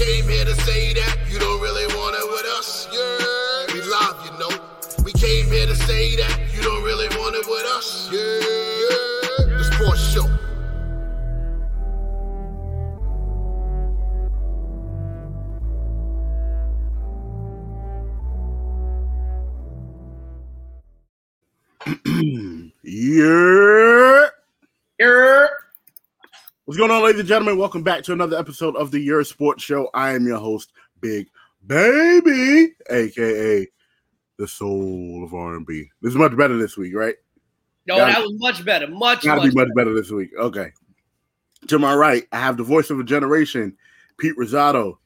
came here to say that you don't really want it with us. Yeah, we love you know. We came here to say that you don't really want it with us. Yeah, yeah. What's going on, ladies and gentlemen? Welcome back to another episode of the Yerrr Sports Show. I am your host, Big Baby, aka the soul of R&B. This is much better this week, right? No, Gotta- that was much better. Much, Gotta much be much better this week. Okay. To my right, I have the voice of a generation, Pete Rosado.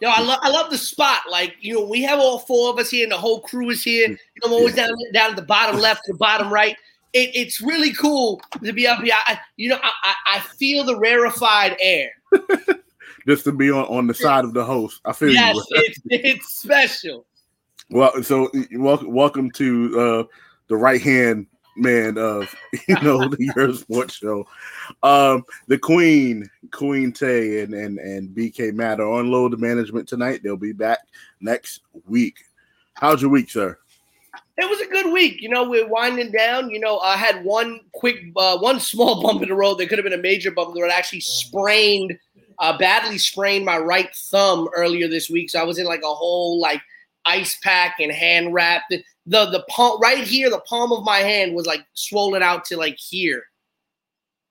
Yo, I love I love the spot. Like, you know, we have all four of us here and the whole crew is here. Mm. You know, I'm always down down at the bottom left, the bottom right. It, it's really cool to be up here. I, you know, I, I, feel the rarefied air. Just to be on, on the side of the host. I feel Yes, you. it's it's special. Well, so welcome, welcome to uh, the right hand man of you know the Yerrr Sports Show. Um, the Queen, Queen Tay, and and and BK Matter on load the management tonight. They'll be back next week. How's your week, sir? It was a good week. You know, we're winding down. You know, I had one quick, uh, one small bump in the road that could have been a major bump in the road. I actually sprained, uh, badly sprained my right thumb earlier this week. So I was in like a whole like ice pack and hand wrap. The the, the palm right here, the palm of my hand was like swollen out to like here.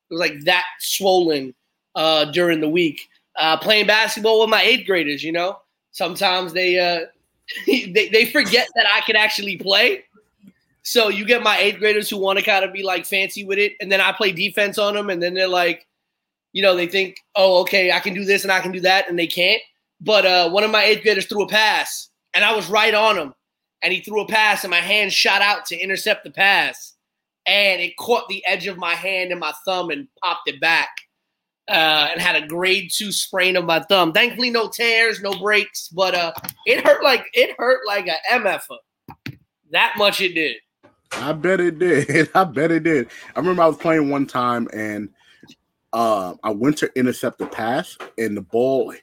It was like that swollen uh, during the week. Uh, playing basketball with my eighth graders, you know, sometimes they uh, they, they forget that I can actually play. So you get my eighth graders who want to kind of be like fancy with it, and then I play defense on them, and then they're like, you know, they think, oh, okay, I can do this and I can do that, and they can't. But uh, one of my eighth graders threw a pass, and I was right on him, and he threw a pass, and my hand shot out to intercept the pass, and it caught the edge of my hand and my thumb and popped it back, uh, and had a grade two sprain of my thumb. Thankfully, no tears, no breaks, but uh, it hurt like it hurt like a mf'er. That much it did. I bet it did. I bet it did. I remember I was playing one time and uh, I went to intercept the pass and the ball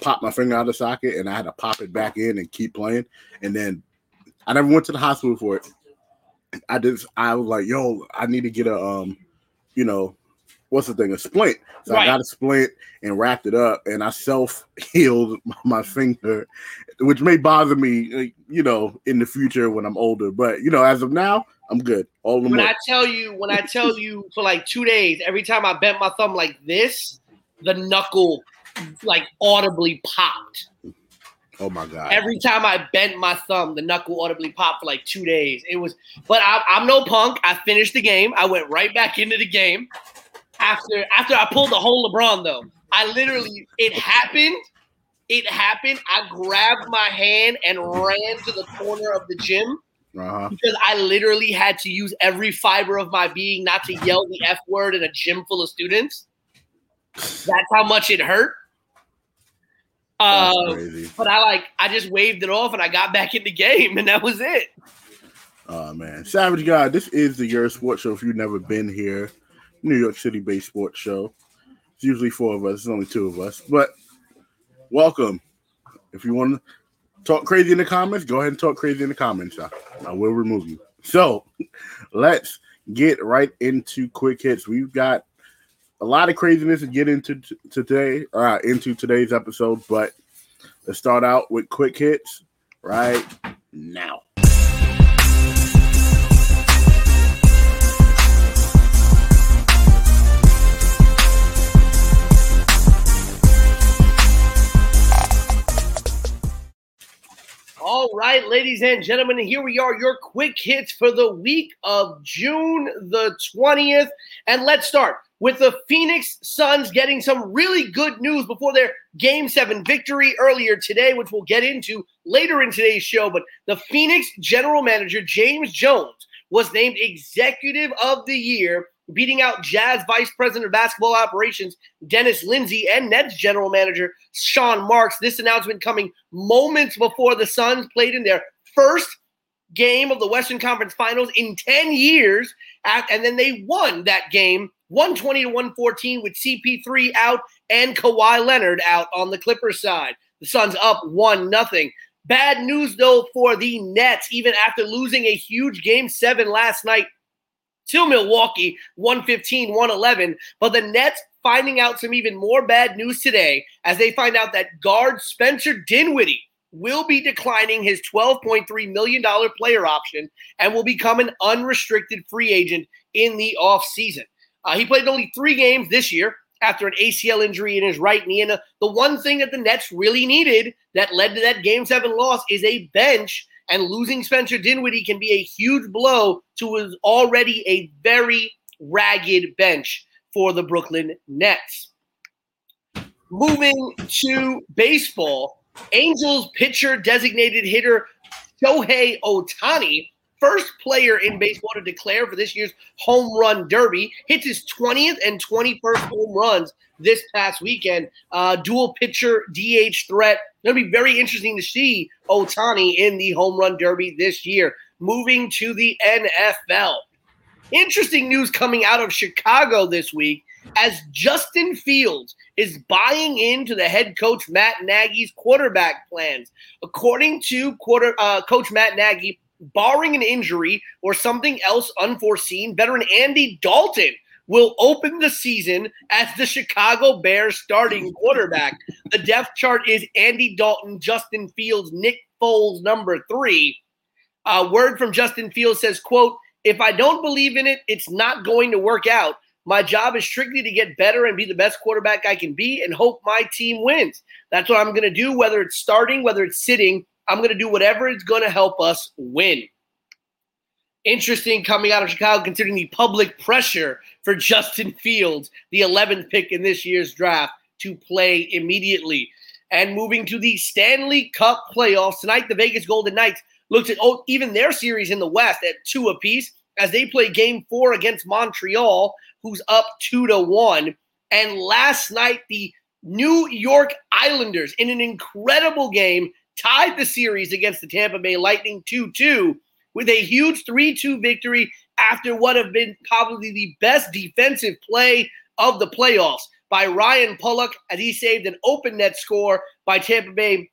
popped my finger out of the socket and I had to pop it back in and keep playing. And then I never went to the hospital for it. I just I was like, yo, I need to get a um, you know, what's the thing, a splint. So I got a splint and wrapped it up and I self healed my finger, which may bother me, you know, in the future when I'm older. But you know, as of now, I'm good. All the When more. I tell you, when I tell you for like two days, every time I bent my thumb like this, the knuckle like audibly popped. oh my god. Every time I bent my thumb, the knuckle audibly popped for like two days. It was, but I, I'm no punk. I finished the game. I went right back into the game after after I pulled the whole LeBron though. I literally, it happened. It happened. I grabbed my hand and ran to the corner of the gym uh-huh. because I literally had to use every fiber of my being not to yell the F word in a gym full of students. That's how much it hurt. Uh, but I like I just waved it off and I got back in the game and that was it. Oh man, Savage God, this is the Yerrr Sports Show. If you've never been here, New York City based sports show. It's usually four of us, it's only two of us, but welcome. If you want to talk crazy in the comments, go ahead and talk crazy in the comments. I, I will remove you. So let's get right into quick hits. We've got a lot of craziness to get into t- today, uh, into today's episode, but let's start out with quick hits right now. All right, ladies and gentlemen, here we are, your quick hits for the week of June the 20th. And let's start with the Phoenix Suns getting some really good news before their game seven victory earlier today, which we'll get into later in today's show. But the Phoenix general manager, James Jones, was named executive of the year, beating out Jazz vice president of basketball operations, Dennis Lindsay, and Nets general manager, Sean Marks. This announcement coming moments before the Suns played in their first game of the Western Conference Finals in 10 years. And then they won that game 120 to 114 with CP3 out and Kawhi Leonard out on the Clippers side. The Suns up 1 nothing. Bad news though for the Nets, even after losing a huge game seven last night to Milwaukee, 115, 111. But the Nets finding out some even more bad news today as they find out that guard Spencer Dinwiddie will be declining his $12.3 million player option and will become an unrestricted free agent in the offseason. Uh, he played only three games this year after an ACL injury in his right knee. And uh, the one thing that the Nets really needed that led to that game seven loss is a bench. And losing Spencer Dinwiddie can be a huge blow to his already a very ragged bench for the Brooklyn Nets. Moving to baseball, Angels pitcher designated hitter Shohei Ohtani first player in baseball to declare for this year's home run derby. Hits his 20th and 21st home runs this past weekend. Uh, dual pitcher DH threat. To be very interesting to see Ohtani in the home run derby this year. Moving to the NFL. Interesting news coming out of Chicago this week as Justin Fields is buying into the head coach Matt Nagy's quarterback plans. According to quarter uh, coach Matt Nagy, barring an injury or something else unforeseen, veteran Andy Dalton will open the season as the Chicago Bears starting quarterback. The depth chart is Andy Dalton, Justin Fields, Nick Foles, number three. Uh, word from Justin Fields says, quote, if I don't believe in it, it's not going to work out. My job is strictly to get better and be the best quarterback I can be and hope my team wins. That's what I'm going to do, whether it's starting, whether it's sitting. I'm going to do whatever is going to help us win. Interesting coming out of Chicago, considering the public pressure for Justin Fields, the 11th pick in this year's draft, to play immediately. And moving to the Stanley Cup playoffs tonight, the Vegas Golden Knights looked at oh, even their series in the West at two apiece as they play Game Four against Montreal, who's up two to one. And last night, the New York Islanders, in an incredible game, tied the series against the Tampa Bay Lightning 2 2 with a huge 3 2 victory after what have been probably the best defensive play of the playoffs by Ryan Pulock as he saved an open net score by Tampa Bay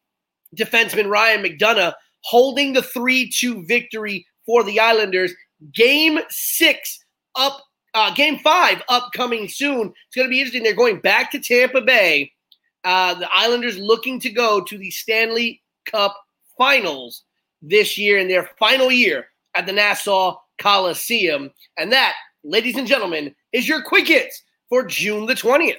defenseman Ryan McDonagh, holding the 3 2 victory for the Islanders. Game six up, uh, game five upcoming soon. It's going to be interesting. They're going back to Tampa Bay. Uh, the Islanders looking to go to the Stanley Cup finals this year in their final year at the Nassau Coliseum. And that, ladies and gentlemen, is your quick hits for June the 20th.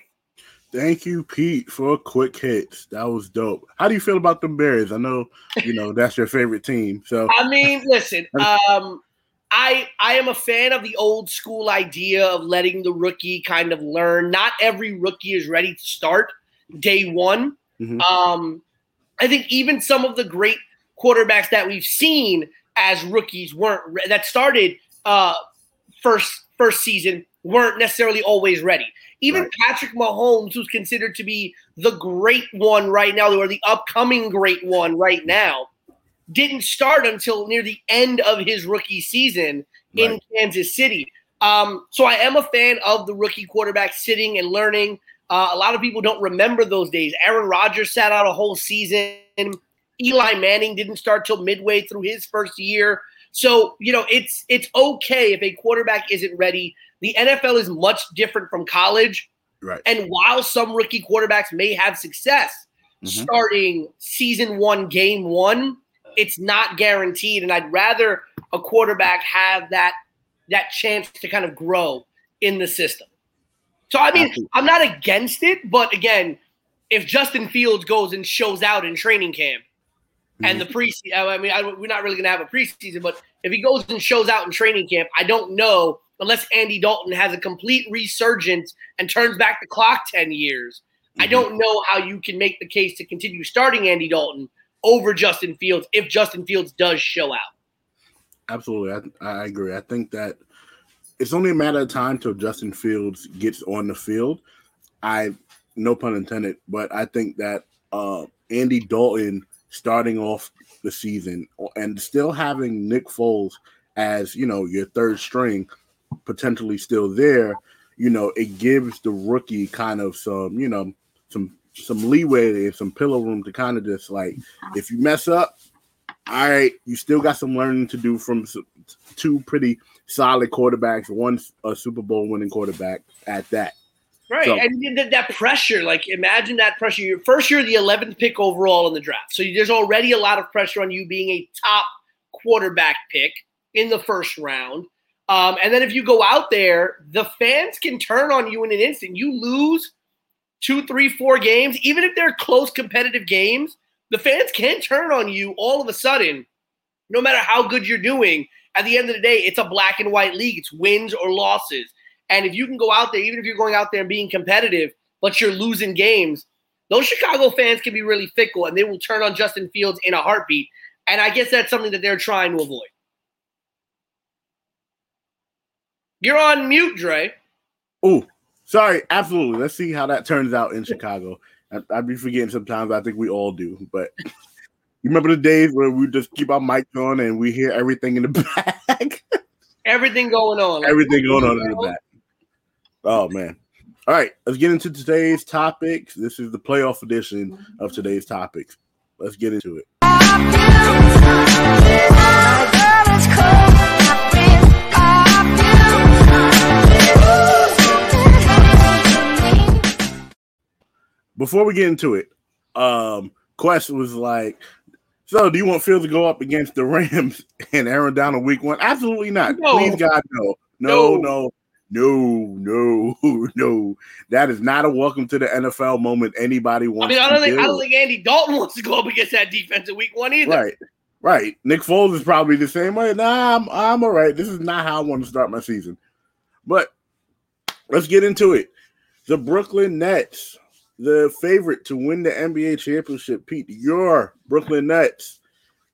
Thank you, Pete, for quick hits. That was dope. How do you feel about the Bears? I know, you know, that's your favorite team. So I mean, listen, um, I I am a fan of the old school idea of letting the rookie kind of learn. Not every rookie is ready to start day one. Mm-hmm. Um, I think even some of the great quarterbacks that we've seen as rookies weren't that started uh, first first season weren't necessarily always ready. Even right. Patrick Mahomes, who's considered to be the great one right now, or the upcoming great one right now, didn't start until near the end of his rookie season right. in Kansas City. Um, so I am a fan of the rookie quarterback sitting and learning. Uh, a lot of people don't remember those days. Aaron Rodgers sat out a whole season. Eli Manning didn't start till midway through his first year. So, you know, it's it's okay if a quarterback isn't ready. The NFL is much different from college. Right. And while some rookie quarterbacks may have success mm-hmm. starting season 1 game 1, it's not guaranteed and I'd rather a quarterback have that that chance to kind of grow in the system. So I mean, I'm not against it, but again, if Justin Fields goes and shows out in training camp mm-hmm. and the preseason, I mean, I, we're not really going to have a preseason, but if he goes and shows out in training camp, I don't know unless Andy Dalton has a complete resurgence and turns back the clock 10 years. Mm-hmm. I don't know how you can make the case to continue starting Andy Dalton over Justin Fields if Justin Fields does show out. Absolutely. I, I agree. I think that it's only a matter of time till Justin Fields gets on the field. I no pun intended, but I think that uh, Andy Dalton starting off the season and still having Nick Foles as you know your third string potentially still there, you know, it gives the rookie kind of some, you know, some some leeway and some pillow room to kind of just like if you mess up, all right, you still got some learning to do from two pretty solid quarterbacks, one a Super Bowl winning quarterback at that. Right, so, and that, that pressure, like imagine that pressure. You're, first, you're the 11th pick overall in the draft, so there's already a lot of pressure on you being a top quarterback pick in the first round. Um, and then if you go out there, the fans can turn on you in an instant. You lose two, three, four games, even if they're close competitive games, the fans can turn on you all of a sudden, no matter how good you're doing. At the end of the day, it's a black and white league. It's wins or losses. And if you can go out there, even if you're going out there and being competitive, but you're losing games, those Chicago fans can be really fickle and they will turn on Justin Fields in a heartbeat. And I guess that's something that they're trying to avoid. You're on mute, Dre. Oh, sorry. Absolutely. Let's see how that turns out in Chicago. I, would be forgetting sometimes. I think we all do. But you remember the days where we just keep our mics on and we hear everything in the back? everything going on. Like, everything going on in the back. Oh, man. All right. Let's get into today's topics. This is the playoff edition of today's topics. Let's get into it. before we get into it, um, Quest was like, "So, do you want Phil to go up against the Rams and Aaron Donald week one?" Absolutely not. No. Please, God, no, no, no, no, no, no. That is not a welcome to the NFL moment. Anybody wants. I mean, I don't think I don't think Andy Dalton wants to go up against that defense in week one either. Right. Right. Nick Foles is probably the same way. Nah, I'm, I'm all right. This is not how I want to start my season. But let's get into it. The Brooklyn Nets the favorite to win the NBA championship, Pete, your Brooklyn Nets.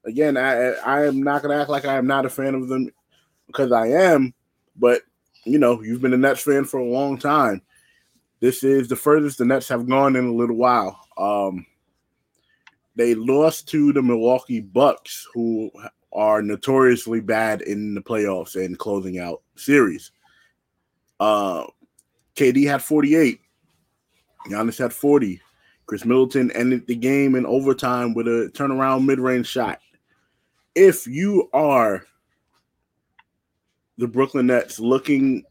Again, I I am not gonna act like I am not a fan of them because I am, but you know, you've been a Nets fan for a long time. This is the furthest the Nets have gone in a little while. Um, they lost to the Milwaukee Bucks, who are notoriously bad in the playoffs and closing out series. Uh, KD had 48. Giannis had 40. Khris Middleton ended the game in overtime with a turnaround mid-range shot. If you are the Brooklyn Nets looking,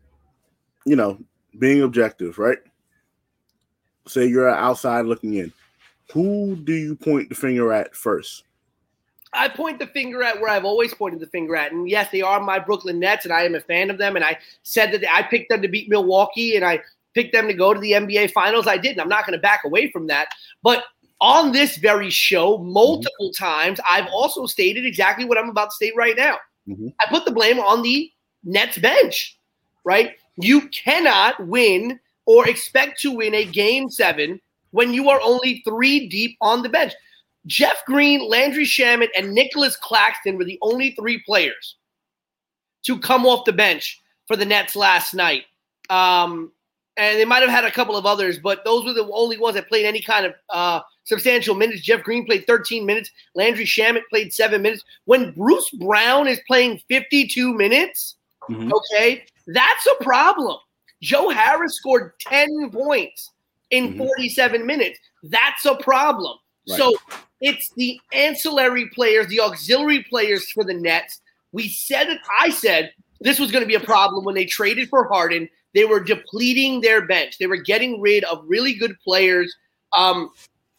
you know, being objective, right? Say you're outside looking in. Who do you point the finger at first? I point the finger at where I've always pointed the finger at. And yes, they are my Brooklyn Nets, and I am a fan of them. And I said that I picked them to beat Milwaukee, and I picked them to go to the NBA Finals. I didn't. I'm not going to back away from that. But on this very show, multiple mm-hmm. times, I've also stated exactly what I'm about to state right now. Mm-hmm. I put the blame on the Nets bench, right? You cannot win or expect to win a game seven when you are only three deep on the bench. Jeff Green, Landry Shamet, and Nicolas Claxton were the only three players to come off the bench for the Nets last night. Um, and they might have had a couple of others, but those were the only ones that played any kind of uh, substantial minutes. Jeff Green played 13 minutes. Landry Shamet played seven minutes. When Bruce Brown is playing 52 minutes, mm-hmm. okay, that's a problem. Joe Harris scored 10 points in mm-hmm. 47 minutes. That's a problem. Right. So it's the ancillary players, the auxiliary players for the Nets. We said it. I said this was going to be a problem when they traded for Harden they were depleting their bench. They were getting rid of really good players. Um,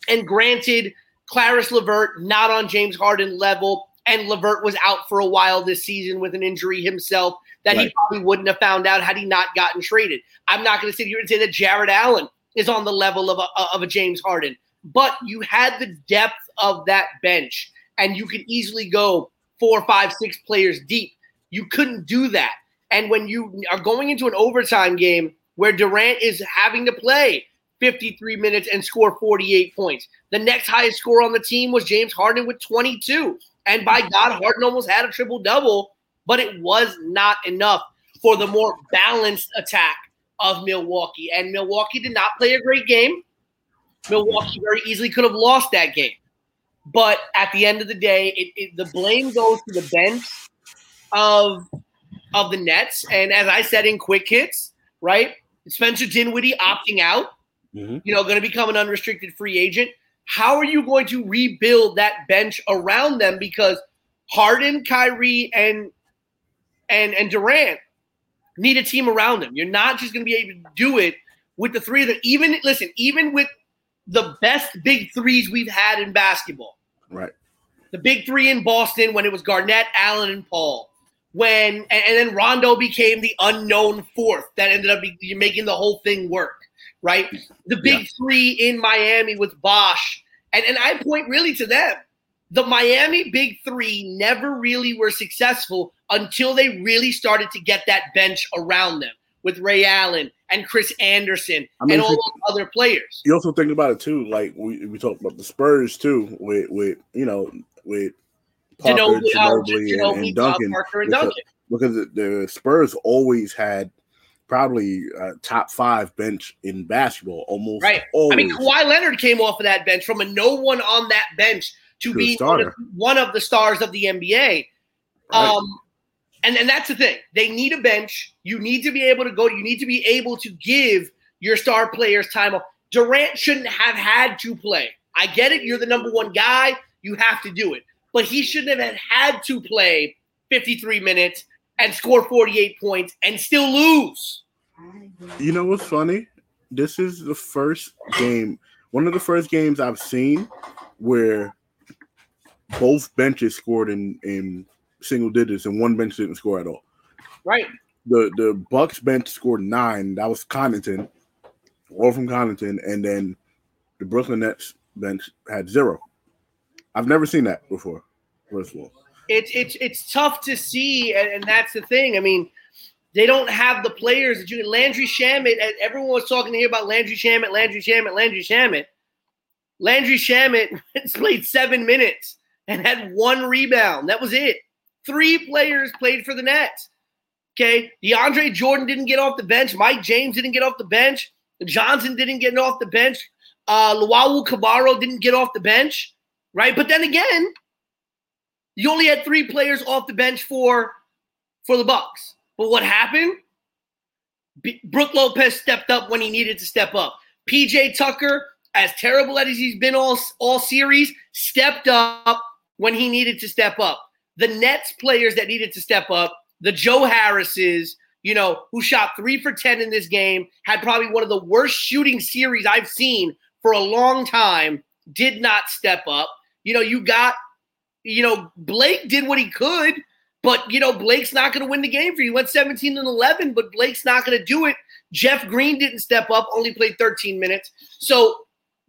and granted, Caris LeVert not on James Harden level, and LeVert was out for a while this season with an injury himself that right. he probably wouldn't have found out had he not gotten traded. I'm not going to sit here and say that Jarrett Allen is on the level of a, of a James Harden, but you had the depth of that bench, and you could easily go four, five, six players deep. You couldn't do that. And when you are going into an overtime game where Durant is having to play 53 minutes and score 48 points, the next highest score on the team was James Harden with 22. And by God, Harden almost had a triple double, but it was not enough for the more balanced attack of Milwaukee. And Milwaukee did not play a great game. Milwaukee very easily could have lost that game. But at the end of the day, it, it, the blame goes to the bench of of the Nets. And as I said in quick hits, right? Spencer Dinwiddie opting out, Mhm. you know, going to become an unrestricted free agent. How are you going to rebuild that bench around them? Because Harden, Kyrie, and and and Durant need a team around them. You're not just going to be able to do it with the three of them. Even listen, even with the best big threes we've had in basketball, Right. the big three in Boston when it was Garnett, Allen, and Paul. When and, and then Rondo became the unknown fourth that ended up be, making the whole thing work. Right, the big three in Miami with Bosh, and and I point really to them. The Miami big three never really were successful until they really started to get that bench around them with Ray Allen and Chris Andersen I mean, and all those other players. You also think about it too, like we, we talked about the Spurs too, with with you know with Parker, Ginobili, Ginobili, and, and Duncan, Parker and because, Duncan. because the, Spurs always had probably uh, top five bench in basketball, almost Right. Always. I mean, Kawhi Leonard came off of that bench from a no one on that bench to To a be one of, one of the stars of the NBA. Right. Um, and and that's the thing. They need a bench. You need to be able to go. You need to be able to give your star players time off. Durant shouldn't have had to play. I get it. You're the number one guy. You have to do it. But he shouldn't have had to play 53 minutes and score 48 points and still lose. You know what's funny? This is the first game, one of the first games I've seen where both benches scored in in single digits and one bench didn't score at all. Right. The the Bucks bench scored nine. That was Connaughton, all from Connaughton, and then the Brooklyn Nets bench had zero. I've never seen that before. First of all, it's it's it's tough to see, and, and that's the thing. I mean, they don't have the players that you. Landry Shamet, everyone was talking to here about Landry Shamet, Landry Shamet, Landry Shamet. Landry Shamet played seven minutes and had one rebound. That was it. Three players played for the Nets. Okay, DeAndre Jordan didn't get off the bench. Mike James didn't get off the bench. Johnson didn't get off the bench. Uh, Luwawu-Cabarrot didn't get off the bench. Right, but then again, you only had three players off the bench for for the Bucks. But what happened? B- Brooke Lopez stepped up when he needed to step up. PJ Tucker, as terrible as he's been all all series, stepped up when he needed to step up. The Nets players that needed to step up, the Joe Harrises, you know, who shot three for ten in this game, had probably one of the worst shooting series I've seen for a long time, did not step up. You know, you got you know, Blake did what he could, but you know, Blake's not going to win the game for you. He went 17 and 11, but Blake's not going to do it. Jeff Green didn't step up, only played 13 minutes. So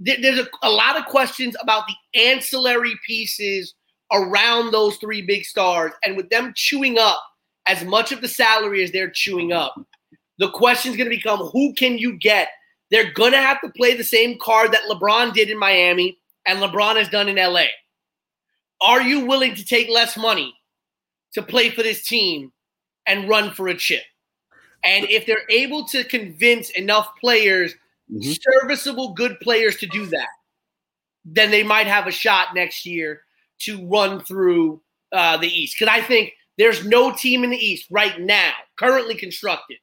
th- there's a, a lot of questions about the ancillary pieces around those three big stars, and with them chewing up as much of the salary as they're chewing up, the question is going to become who can you get? They're going to have to play the same card that LeBron did in Miami and LeBron has done in LA. Are you willing to take less money to play for this team and run for a chip? And if they're able to convince enough players, Mhm. serviceable, good players to do that, then they might have a shot next year to run through uh, the East. Because I think there's no team in the East right now, currently constructed,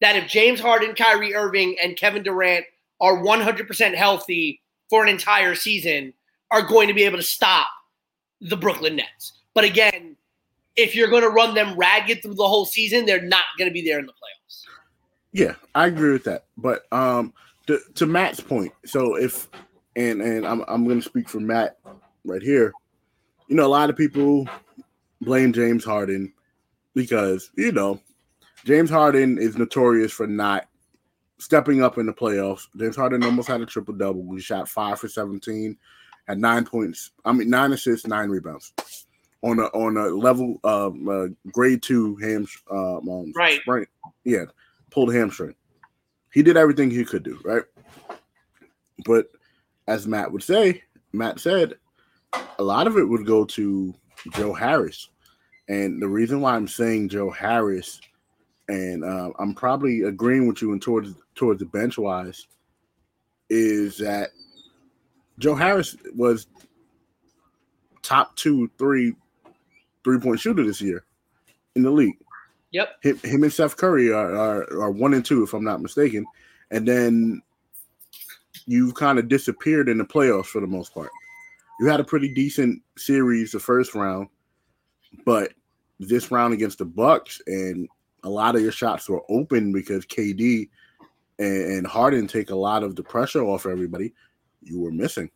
that if James Harden, Kyrie Irving, and Kevin Durant are 100% healthy for an entire season, are going to be able to stop the Brooklyn Nets. But again, if you're going to run them ragged through the whole season, they're not going to be there in the playoffs. Yeah, I agree with that. But um, to, to Matt's point, so if and and I'm I'm going to speak for Matt right here. You know, a lot of people blame James Harden because you know James Harden is notorious for not stepping up in the playoffs. James Harden almost had a triple double. He shot five for seventeen, had nine points. I mean, nine assists, nine rebounds on a on a level um, uh, grade two ham um, um, Right. sprain. Yeah, pulled a hamstring. He did everything he could do, right? But as Matt would say, Matt said, a lot of it would go to Joe Harris. And the reason why I'm saying Joe Harris, and uh, I'm probably agreeing with you and towards towards the bench wise, is that Joe Harris was top two, three, three point shooter this year in the league. Yep. Him, him and Seth Curry are, are are one and two, if I'm not mistaken, and then you've kind of disappeared in the playoffs for the most part. You had a pretty decent series the first round, but this round against the Bucks and a lot of your shots were open because KD and, and Harden take a lot of the pressure off everybody. You were missing.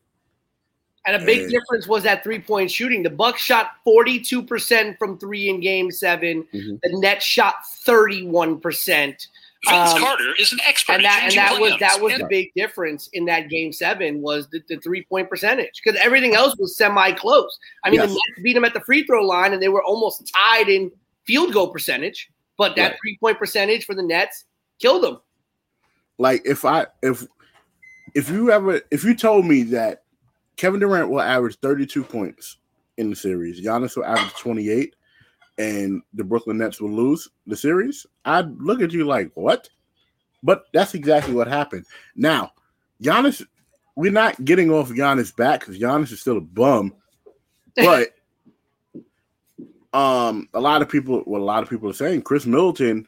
And a big And- difference was that three point shooting. The Bucks shot 42% from three in game 7 Mhm. The Nets shot 31%. Vince Um, Carter is an expert and that and that was that was And the big difference in that game seven was the, the three point percentage because everything else was semi close. I mean, the Nets beat them at the free throw line and they were almost tied in field goal percentage, but that Right. three point percentage for the Nets killed them. Like if I if if you ever if you told me that Kevin Durant will average 32 points in the series, Giannis will average 28, and the Brooklyn Nets will lose the series, I'd look at you like, what? But that's exactly what happened. Now, Giannis, we're not getting off Giannis back because Giannis is still a bum, but um a lot of people what a lot of people are saying Khris Middleton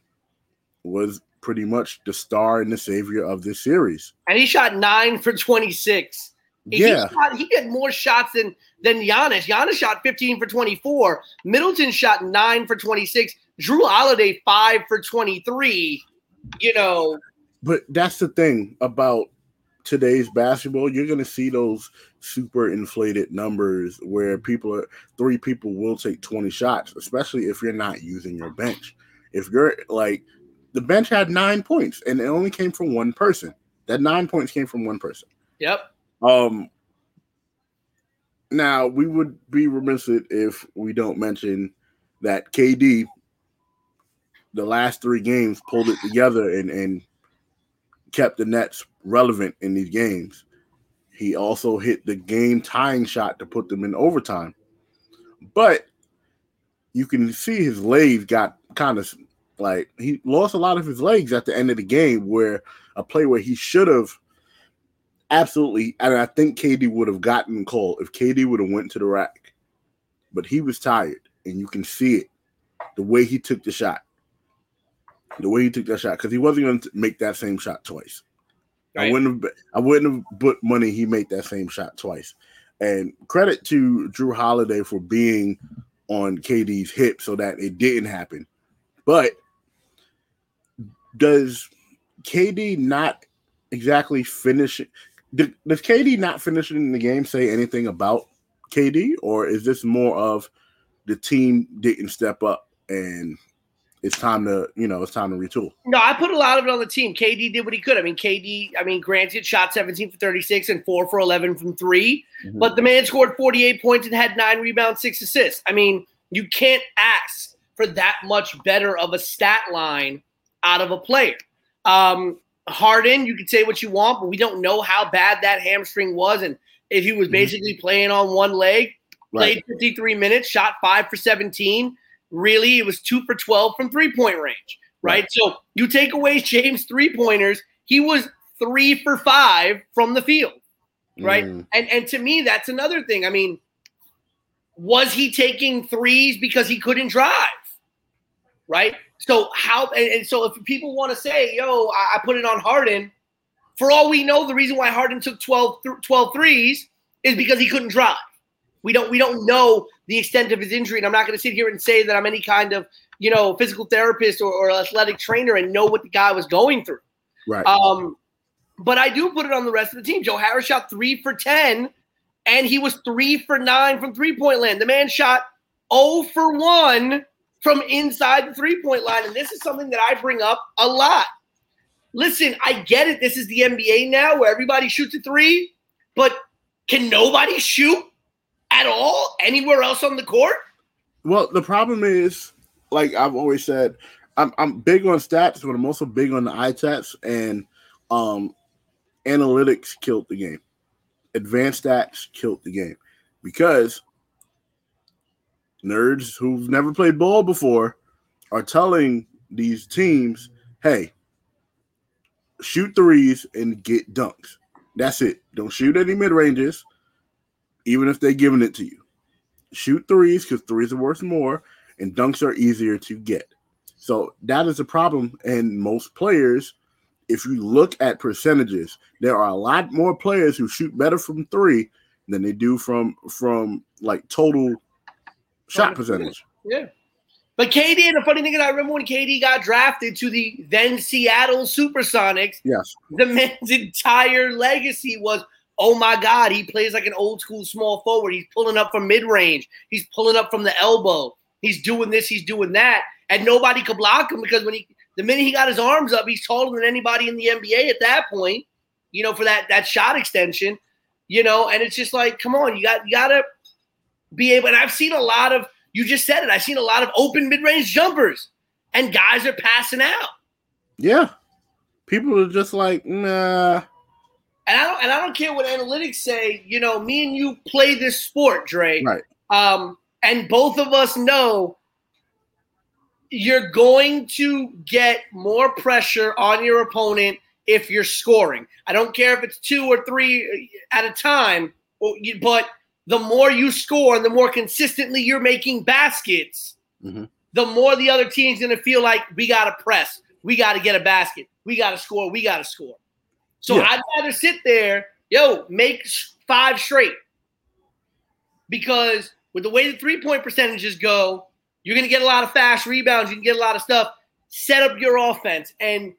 was pretty much the star and the savior of this series. And he shot nine for 26. He- Yeah. He, shot, he had more shots than, than Giannis. Giannis shot 15 for 24. Middleton shot nine for 26. Jrue Holiday, five for 23. You know, But that's the thing about today's basketball. You're going to see those super inflated numbers where people are three people will take 20 shots, especially if you're not using your bench. If you're like the bench had nine points and it only came from one person. That nine points came from one person. yep. Um now we would be remiss if we don't mention that KD the last three games pulled it together and and kept the Nets relevant in these games. He also hit the game tying shot to put them in overtime. But you can see his legs got kind of like he lost a lot of his legs at the end of the game where a play where he should have absolutely and I think KD would have gotten called if KD would have went to the rack. But he was tired and you can see it the way he took the shot. The way he took that shot because he wasn't going to make that same shot twice. I wouldn't have I wouldn't have put money he made that same shot twice. And credit to Jrue Holiday for being on KD's hip so that it didn't happen. But does KD not exactly finish does KD not finishing the game say anything about KD, or is this more of the team didn't step up and it's time to you know it's time to retool? No, I put a lot of it on the team. KD did what he could. I mean, KD, I mean, granted, shot 17 for 36 and four for 11 from 3 Mhm. but the man scored 48 points and had nine rebounds, six assists. I mean, you can't ask for that much better of a stat line out of a player. Um, Harden, you can say what you want, but we don't know how bad that hamstring was. And if he was Mhm. basically playing on one leg, Right. played 53 minutes, shot five for 17. Really, it was two for 12 from three point range, right? Right. So you take away James' three pointers, he was three for five from the field, right? Mm, And and to me, that's another thing. I mean, was he taking threes because he couldn't drive? Right? So how and, and so if people want to say, yo, I, I put it on Harden, for all we know, the reason why Harden took 12, th- 12 threes is because he couldn't drive. We don't we don't know the extent of his injury, and I'm not going to sit here and say that I'm any kind of you know physical therapist or, or athletic trainer and know what the guy was going through. right. Um, but I do put it on the rest of the team. Joe Harris shot three for 10, and he was three for nine from three point land. The man shot 0 for 1 from inside the three point line. And this is something that I bring up a lot. Listen, I get it. This is the NBA now where everybody shoots a three, but can nobody shoot at all anywhere else on the court? Well, the problem is, like I've always said, I'm I'm big on stats, but I'm also big on the eye stats and um analytics killed the game. Advanced stats killed the game because nerds who've never played ball before are telling these teams, "Hey, shoot threes and get dunks. That's it. Don't shoot any mid ranges, even if they're giving it to you. Shoot threes because threes are worth more and dunks are easier to get. So that is a problem. And most players, if you look at percentages, there are a lot more players who shoot better from three than they do from from like total shot percentage. Yeah. But KD, and the funny thing is, I remember when KD got drafted to the then Seattle Supersonics. Yes. The man's entire legacy was, oh my God, he plays like an old school small forward. He's pulling up from mid range. He's pulling up from the elbow. He's doing this. He's doing that, and nobody could block him because when he, the minute he got his arms up, he's taller than anybody in the NBA at that point. You know, for that that shot extension. You know, and it's just like, come on, you got you gotta be able. And I've seen a lot of you just said it. I've seen a lot of open mid range jumpers, and guys are passing out. Yeah. People are just like, nah. And I don't and I don't care what analytics say. You know, me and you play this sport, Dre. Right. Um, and both of us know you're going to get more pressure on your opponent if you're scoring. I don't care if it's two or three at a time, but the more you score and the more consistently you're making baskets, mm-hmm. the more the other team's going to feel like we got to press, we got to get a basket, we got to score, we got to score. So yeah. I'd rather sit there, yo, make five straight. Because with the way the three point percentages go, you're going to get a lot of fast rebounds, you can get a lot of stuff. Set up your offense. And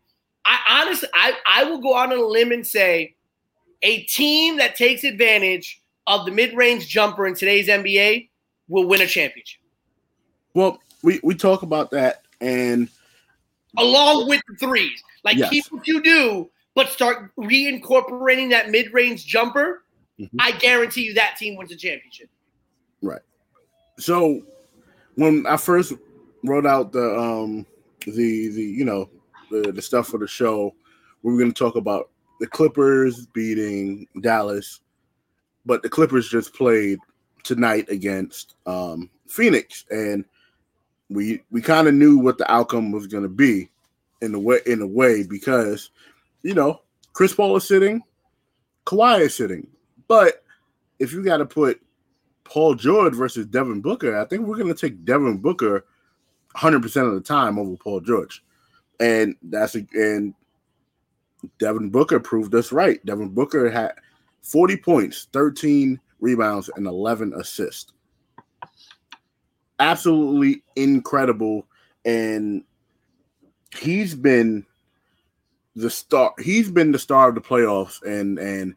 I honestly, I, I will go out on a limb and say a team that takes advantage of the mid-range jumper in today's NBA will win a championship. Well, we we talk about that and along with the threes. Like Yes. keep what you do, but start reincorporating that mid-range jumper. Mhm. I guarantee you that team wins a championship. Right. So when I first wrote out the um the the you know the the stuff for the show, we were going to talk about the Clippers beating Dallas, but the Clippers just played tonight against um Phoenix, and we we kind of knew what the outcome was going to be in a way in a way because you know Chris Paul is sitting, Kawhi is sitting, but if you got to put Paul George versus Devin Booker, I think we're going to take Devin Booker 100% of the time over Paul George. And that's a, and Devin Booker proved us right. Devin Booker had 40 points, 13 rebounds, and 11 assists. Absolutely incredible. And he's been the star. He's been the star of the playoffs, and and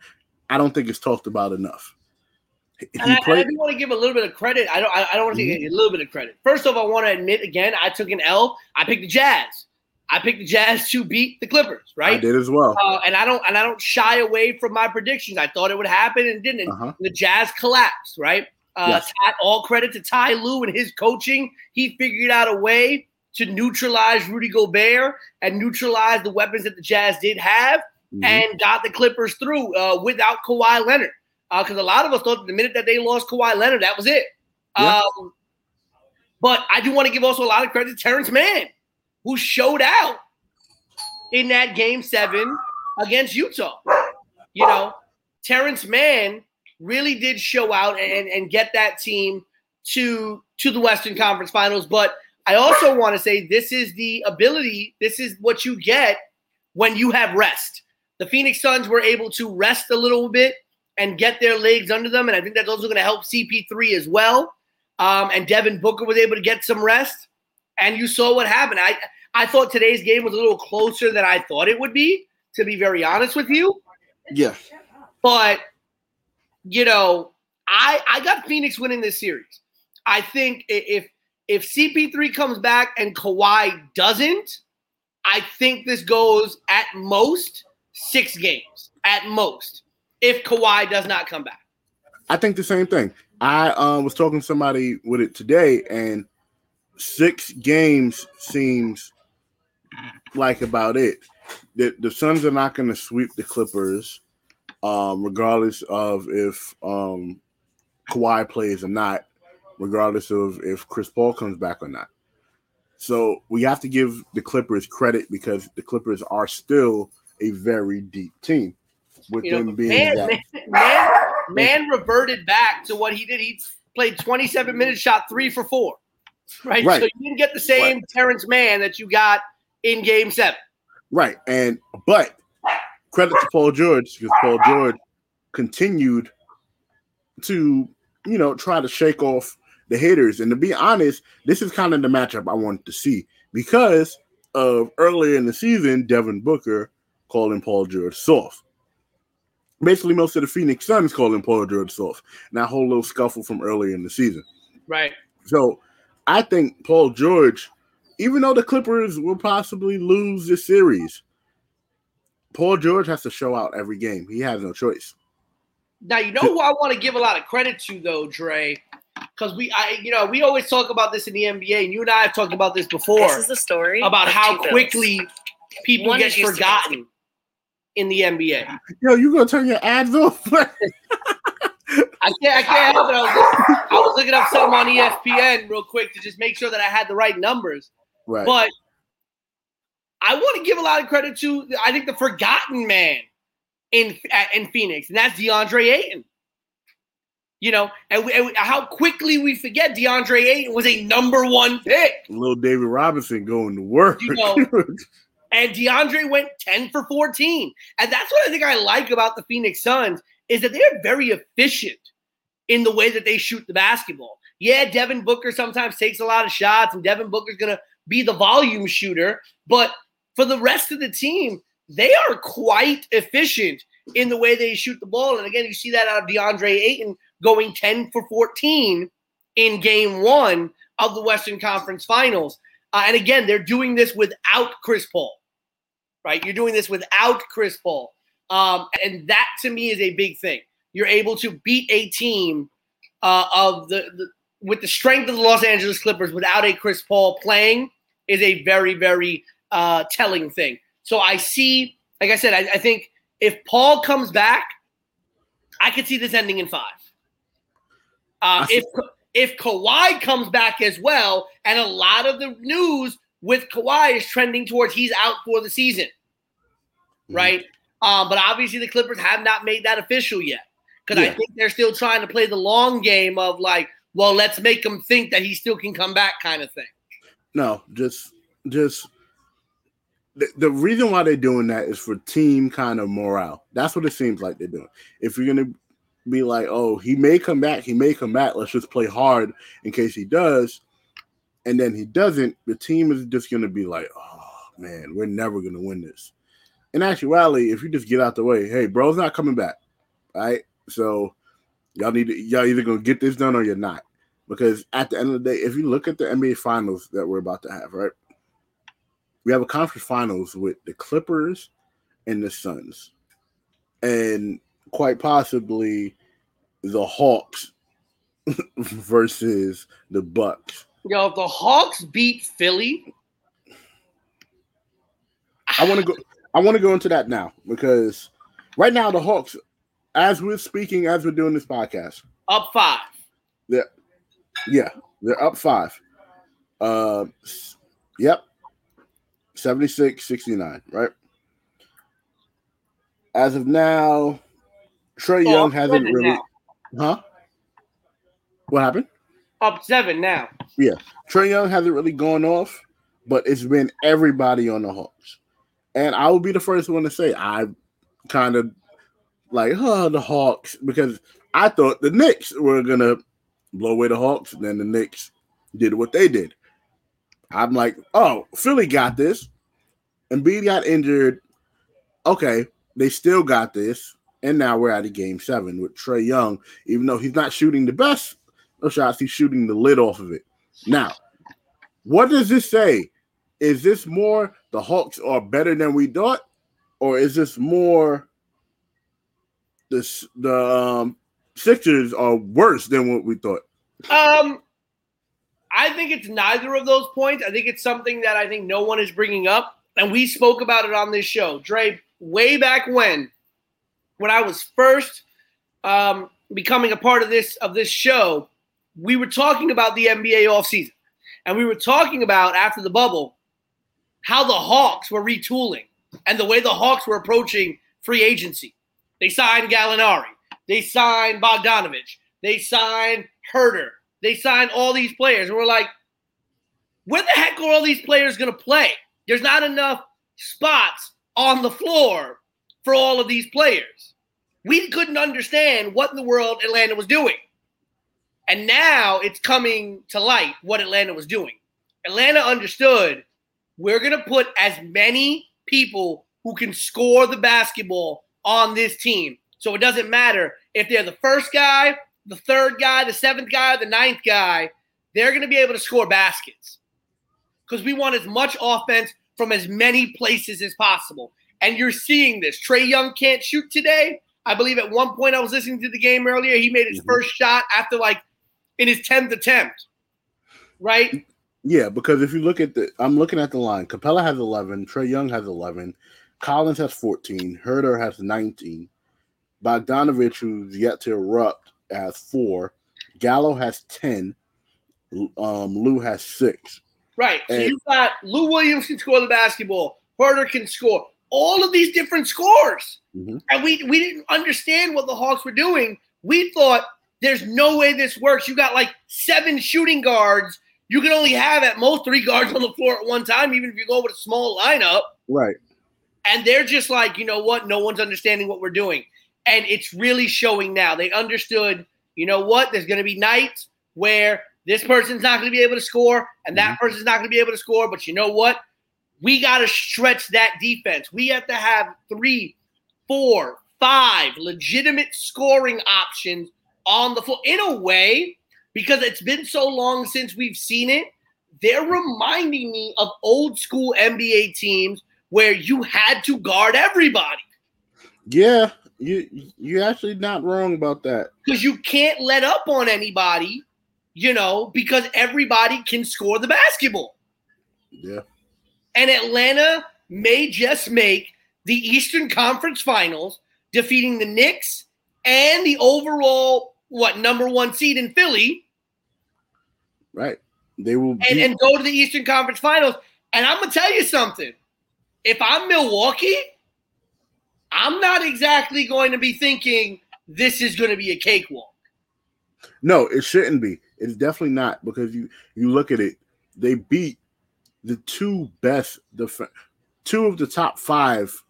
I don't think it's talked about enough. I, I do want to give a little bit of credit. I don't. I, I don't want to take a little bit of credit. First off, I want to admit again, I took an L. I picked the Jazz. I picked the Jazz to beat the Clippers. Right? I did as well. Uh, and I don't. And I don't shy away from my predictions. I thought it would happen and didn't. And Uh-huh. The Jazz collapsed. Right. Uh, Yes. Ty- all credit to Ty Lue and his coaching. He figured out a way to neutralize Rudy Gobert and neutralize the weapons that the Jazz did have Mhm. and got the Clippers through uh, without Kawhi Leonard. Because a lot of us thought the minute that they lost Kawhi Leonard, that was it. Yeah. Um, but I do want to give also a lot of credit to Terance Mann, who showed out in that game seven against Utah. You know, Terance Mann really did show out and, and get that team to to the Western Conference Finals. But I also want to say this is the ability, this is what you get when you have rest. The Phoenix Suns were able to rest a little bit and get their legs under them. And I think that's also going to help CP3 as well. Um, and Devin Booker was able to get some rest. And you saw what happened. I, I thought today's game was a little closer than I thought it would be, to be very honest with you. Yeah. But you know, I I got Phoenix winning this series. I think if if CP3 comes back and Kawhi doesn't, I think this goes at most six games. At most, if Kawhi does not come back. I think the same thing. I um, was talking to somebody with it today, and six games seems like about it. The, the Suns are not going to sweep the Clippers, um, regardless of if um, Kawhi plays or not, regardless of if Chris Paul comes back or not. So we have to give the Clippers credit because the Clippers are still a very deep team. With You know, them being man, that, man, man, man reverted back to what he did. He played 27 minutes, shot three for four. Right. Right. So you didn't get the same Terance Mann that you got in game seven. Right. And but credit to Paul George because Paul George continued to, you know, try to shake off the haters. And to be honest, this is kind of the matchup I wanted to see because of earlier in the season, Devin Booker calling Paul George soft. Basically, most of the Phoenix Suns calling Paul George soft. And that whole little scuffle from earlier in the season. Right. So I think Paul George, even though the Clippers will possibly lose this series, Paul George has to show out every game. He has no choice. Now you know who I want to give a lot of credit to though, Dre, because we, I, you know, we always talk about this in the NBA, and you and I have talked about this before This is the story about how two Bills. quickly people One get is used to forgotten in the NBA. Yo, you gonna turn your ads off? I can't, I can't help it. I was, I was looking up something on ESPN real quick to just make sure that I had the right numbers. right. But I want to give a lot of credit to I think the forgotten man in in Phoenix, and that's DeAndre Ayton. You know, and, we, and we- how quickly we forget DeAndre Ayton was a number one pick, Little David Robinson going to work. You know, and DeAndre went ten for fourteen, and that's what I think I like about the Phoenix Suns is that they're very efficient in the way that they shoot the basketball. Yeah, Devin Booker sometimes takes a lot of shots, and Devin Booker's gonna be the volume shooter, but for the rest of the team, they are quite efficient in the way they shoot the ball. And again, you see that out of DeAndre Ayton going 10 for 14 in game one of the Western Conference Finals. Uh, and again, they're doing this without Chris Paul, right? You're doing this without Chris Paul. Um, and that to me is a big thing. You're able to beat a team uh, of the, the with the strength of the Los Angeles Clippers without a Chris Paul playing is a very, very uh, telling thing. So I see, like I said, I, I think if Paul comes back, I could see this ending in five. Uh, if if Kawhi comes back as well, and a lot of the news with Kawhi is trending towards he's out for the season, Mhm. right? Um, but obviously the Clippers have not made that official yet because I think they're still trying to play the long game of like, well, let's make him think that he still can come back, kind of thing. No, just just the, the reason why they're doing that is for team kind of morale. That's what it seems like they're doing. If you're gonna be like, oh, he may come back, he may come back, let's just play hard in case he does, and then he doesn't, the team is just gonna be like, oh man, we're never gonna win this. In actuality, if you just get out the way, hey, bro's not coming back. right? So y'all need to y'all either gonna get this done or you're not. Because at the end of the day, if you look at the NBA finals that we're about to have, right? We have a conference finals with the Clippers and the Suns. And quite possibly the Hawks versus the Bucks. Yo, if the Hawks beat Philly, I want to go I want to go into that now because right now the Hawks, as we're speaking, as we're doing this podcast, up five. Yeah, they're up five. Uh, yep. 76 69, right? As of now, Trae Oh, Young hasn't really. now. Huh? What happened? Up seven now. Yeah, Trae Young hasn't really gone off, but it's been everybody on the Hawks. And I will be the first one to say I kind of like, oh, the Hawks, because I thought the Knicks were going to blow away the Hawks. And then the Knicks did what they did. I'm like, oh, Philly got this. And B got injured. Okay, they still got this. And now we're at a game seven with Trae Young, even though he's not shooting the best of shots, he's shooting the lid off of it. Now, what does this say? Is this more the Hawks are better than we thought, or is this more the the um, Sixers are worse than what we thought? Um, I think it's neither of those points. I think it's something that I think no one is bringing up, and we spoke about it on this show, Dre, way back when, when I was first um, becoming a part of this of this show. We were talking about the NBA offseason, and we were talking about after the bubble how the Hawks were retooling and the way the Hawks were approaching free agency. They signed Gallinari. They signed Bogdanovich. They signed Huerter. They signed all these players. And we're like, where the heck are all these players going to play? There's not enough spots on the floor for all of these players. We couldn't understand what in the world Atlanta was doing. And now it's coming to light what Atlanta was doing. Atlanta understood we're going to put as many people who can score the basketball on this team. So it doesn't matter if they're the first guy, the third guy, the seventh guy, the ninth guy, they're going to be able to score baskets because we want as much offense from as many places as possible. And you're seeing this. Trae Young can't shoot today. I believe at one point I was listening to the game earlier. He made his mm-hmm. first shot after like in his 10th attempt. Right? Yeah, because if you look at the I'm looking at the line. Capela has 11, Trae Young has 11, Collins has 14, Huerter has 19, Bogdanovich, who's yet to erupt, has four, Gallo has 10, um, Lou has six. Right. So and, you've got Lou Williams can score the basketball, Huerter can score all of these different scores. Mm-hmm. And we we didn't understand what the Hawks were doing. We thought there's no way this works. You got like seven shooting guards. You can only have at most three guards on the floor at one time, even if you go with a small lineup. Right. And they're just like, you know what? No one's understanding what we're doing. And it's really showing now. They understood, you know what? There's going to be nights where this person's not going to be able to score and that mm-hmm. person's not going to be able to score. But you know what? We got to stretch that defense. We have to have three, four, five legitimate scoring options on the floor. In a way, because it's been so long since we've seen it, they're reminding me of old school NBA teams where you had to guard everybody. Yeah, you you're actually not wrong about that. Because you can't let up on anybody, you know, because everybody can score the basketball. Yeah. And Atlanta may just make the Eastern Conference Finals, defeating the Knicks and the overall what number one seed in Philly. Right. They will and, and go to the Eastern Conference Finals. And I'm gonna tell you something. If I'm Milwaukee, I'm not exactly going to be thinking this is going to be a cakewalk. No, it shouldn't be. It's definitely not because you you look at it. They beat the two best def- two of the top five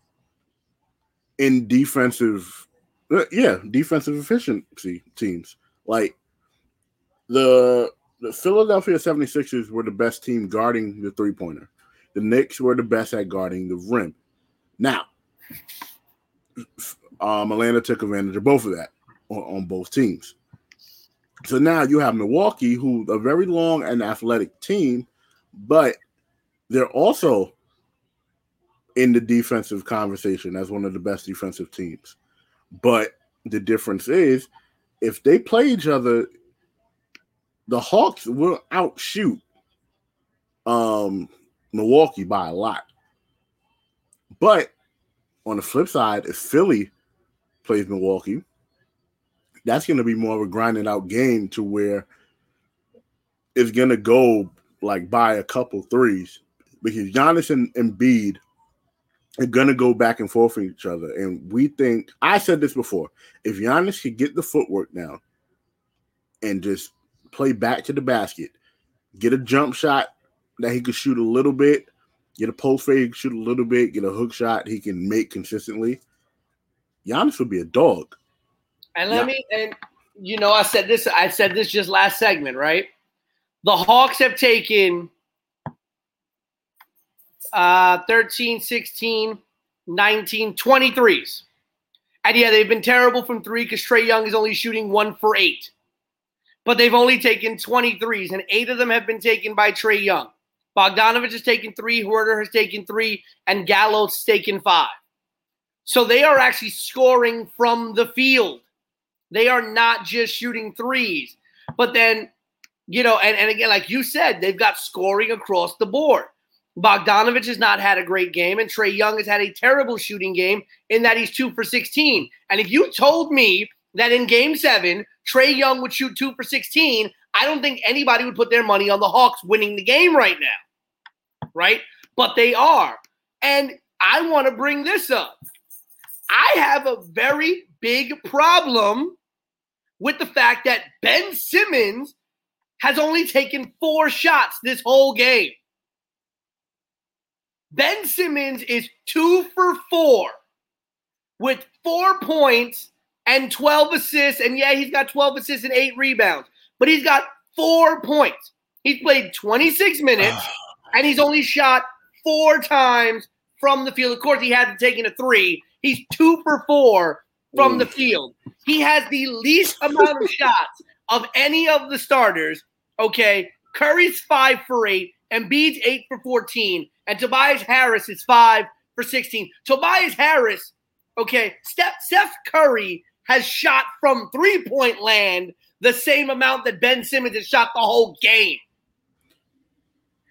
in defensive uh, yeah, defensive efficiency teams. Like the the Philadelphia 76ers were the best team guarding the three pointer. The Knicks were the best at guarding the rim. Now, um, Atlanta took advantage of both of that on, on both teams. So now you have Milwaukee, who a very long and athletic team, but they're also in the defensive conversation as one of the best defensive teams. But the difference is if they play each other, the Hawks will outshoot um, Milwaukee by a lot. But on the flip side, if Philly plays Milwaukee, that's going to be more of a grinding out game to where it's going to go like by a couple threes because Giannis and Embiid are gonna go back and forth with each other. And we think I said this before. If Giannis could get the footwork now and just play back to the basket, get a jump shot that he could shoot a little bit, get a post fade, shoot a little bit, get a hook shot he can make consistently. Giannis would be a dog. And let yeah. me and you know, I said this, I said this just last segment, right? The Hawks have taken uh, 13, 16, 19, 23s. And yeah, they've been terrible from three because Trae Young is only shooting one for eight. But they've only taken 23s, and eight of them have been taken by Trae Young. Bogdanovich has taken three, Huerter has taken three, and Gallo's taken five. So they are actually scoring from the field. They are not just shooting threes. But then, you know, and, and again, like you said, they've got scoring across the board. Bogdanovich has not had a great game, and Trae Young has had a terrible shooting game in that he's two for 16. And if you told me that in game seven, Trae Young would shoot two for 16, I don't think anybody would put their money on the Hawks winning the game right now. Right? But they are. And I want to bring this up. I have a very big problem with the fact that Ben Simmons has only taken four shots this whole game. Ben Simmons is two for four with four points and 12 assists. And yeah, he's got 12 assists and eight rebounds, but he's got four points. He's played 26 minutes and he's only shot four times from the field. Of course, he hasn't taken a three. He's two for four from the field. He has the least amount of shots of any of the starters. Okay. Curry's five for eight, and Embiid's eight for 14, and Tobias Harris is five for 16. Tobias Harris, okay, Steph, Steph Curry has shot from three point land the same amount that Ben Simmons has shot the whole game.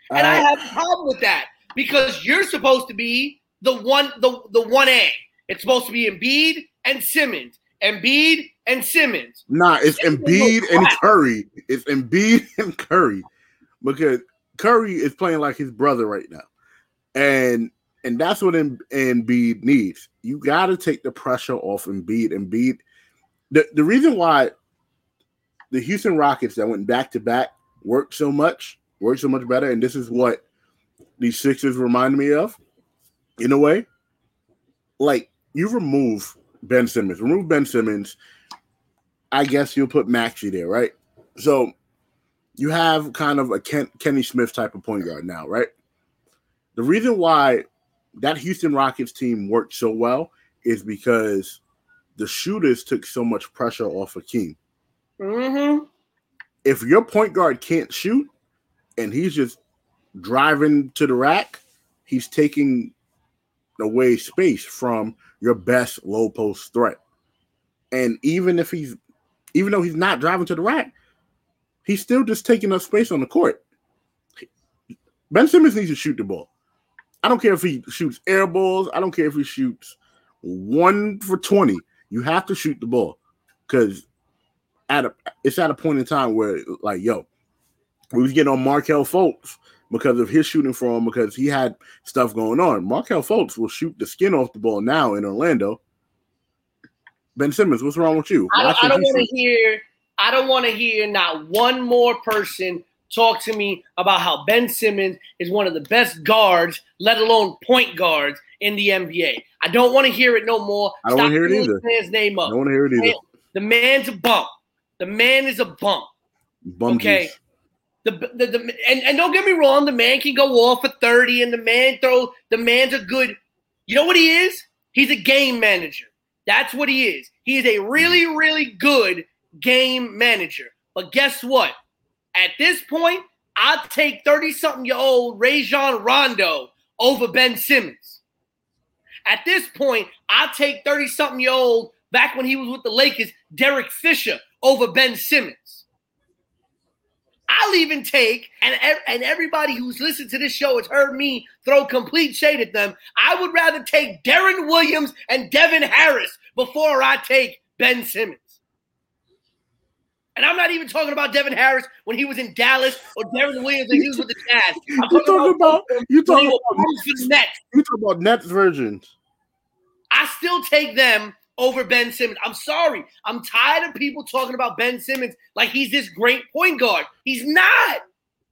And I have a problem with that because you're supposed to be the one, the, the one A. It's supposed to be Embiid and Simmons. Embiid and Simmons. Nah, it's Embiid and Curry. It's Embiid and Curry because Curry is playing like his brother right now, and and that's what Embiid needs. You got to take the pressure off Embiid. Embiid. The the reason why the Houston Rockets that went back to back worked so much, worked so much better, and this is what these Sixers remind me of, in a way. Like you remove Ben Simmons. Remove Ben Simmons. I guess you'll put Maxey there, right? So you have kind of a Ken, Kenny Smith type of point guard now, right? The reason why that Houston Rockets team worked so well is because the shooters took so much pressure off of King. Mm-hmm. If your point guard can't shoot and he's just driving to the rack, he's taking away space from your best low post threat. And even if he's, even though he's not driving to the rack, he's still just taking up space on the court. Ben Simmons needs to shoot the ball. I don't care if he shoots air balls. I don't care if he shoots one for 20. You have to shoot the ball because at a it's at a point in time where like yo, we was getting on Markelle Fultz because of his shooting form because he had stuff going on. Markelle Fultz will shoot the skin off the ball now in Orlando. Ben Simmons, what's wrong with you? I don't, don't want to hear. I don't want to hear not one more person talk to me about how Ben Simmons is one of the best guards, let alone point guards in the NBA. I don't want to hear it no more. I don't want to hear it either. Man's name up. I don't want to hear it either. The man's a bump. The man is a bump. Bum okay. juice. The, the, the and, and don't get me wrong, the man can go off for 30 and the man throw the man's a good you know what he is? He's a game manager. That's what he is. He is a really, really good game manager. But guess what? At this point, I'll take 30 something year old Rajon Rondo over Ben Simmons. At this point, I'll take 30 something year old back when he was with the Lakers, Derek Fisher over Ben Simmons. I'll even take, and, and everybody who's listened to this show has heard me throw complete shade at them. I would rather take Deron Williams and Devin Harris before I take Ben Simmons. And I'm not even talking about Devin Harris when he was in Dallas or Deron Williams when he was with the Jazz. I'm you talking about, you talking about, the Nets. You talking about Nets versions. I still take them over Ben Simmons. I'm sorry. I'm tired of people talking about Ben Simmons like he's this great point guard. He's not.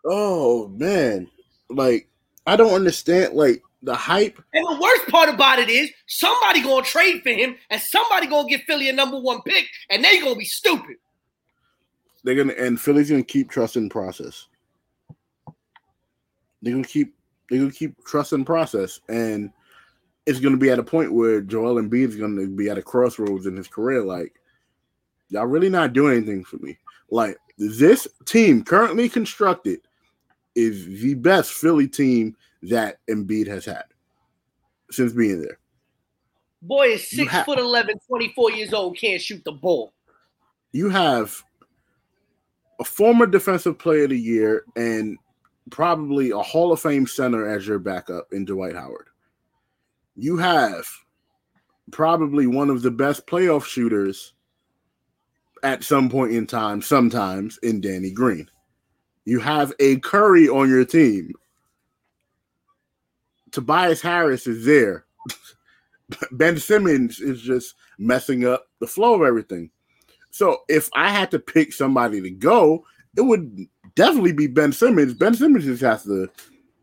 Oh man. Like I don't understand like the hype. And the worst part about it is somebody gonna trade for him and somebody gonna get Philly a number one pick and they gonna be stupid. They're gonna and Philly's gonna keep trusting process. They're gonna keep they're gonna keep trusting process and it's going to be at a point where Joel Embiid is going to be at a crossroads in his career. Like, y'all really not doing anything for me. Like, this team currently constructed is the best Philly team that Embiid has had since being there. Boy is six foot 11, 24 years old, can't shoot the ball. You have a former defensive player of the year and probably a Hall of Fame center as your backup in Dwight Howard you have probably one of the best playoff shooters at some point in time, sometimes in Danny Green. You have a Curry on your team. Tobias Harris is there. ben Simmons is just messing up the flow of everything. So if I had to pick somebody to go, it would definitely be Ben Simmons. Ben Simmons just has to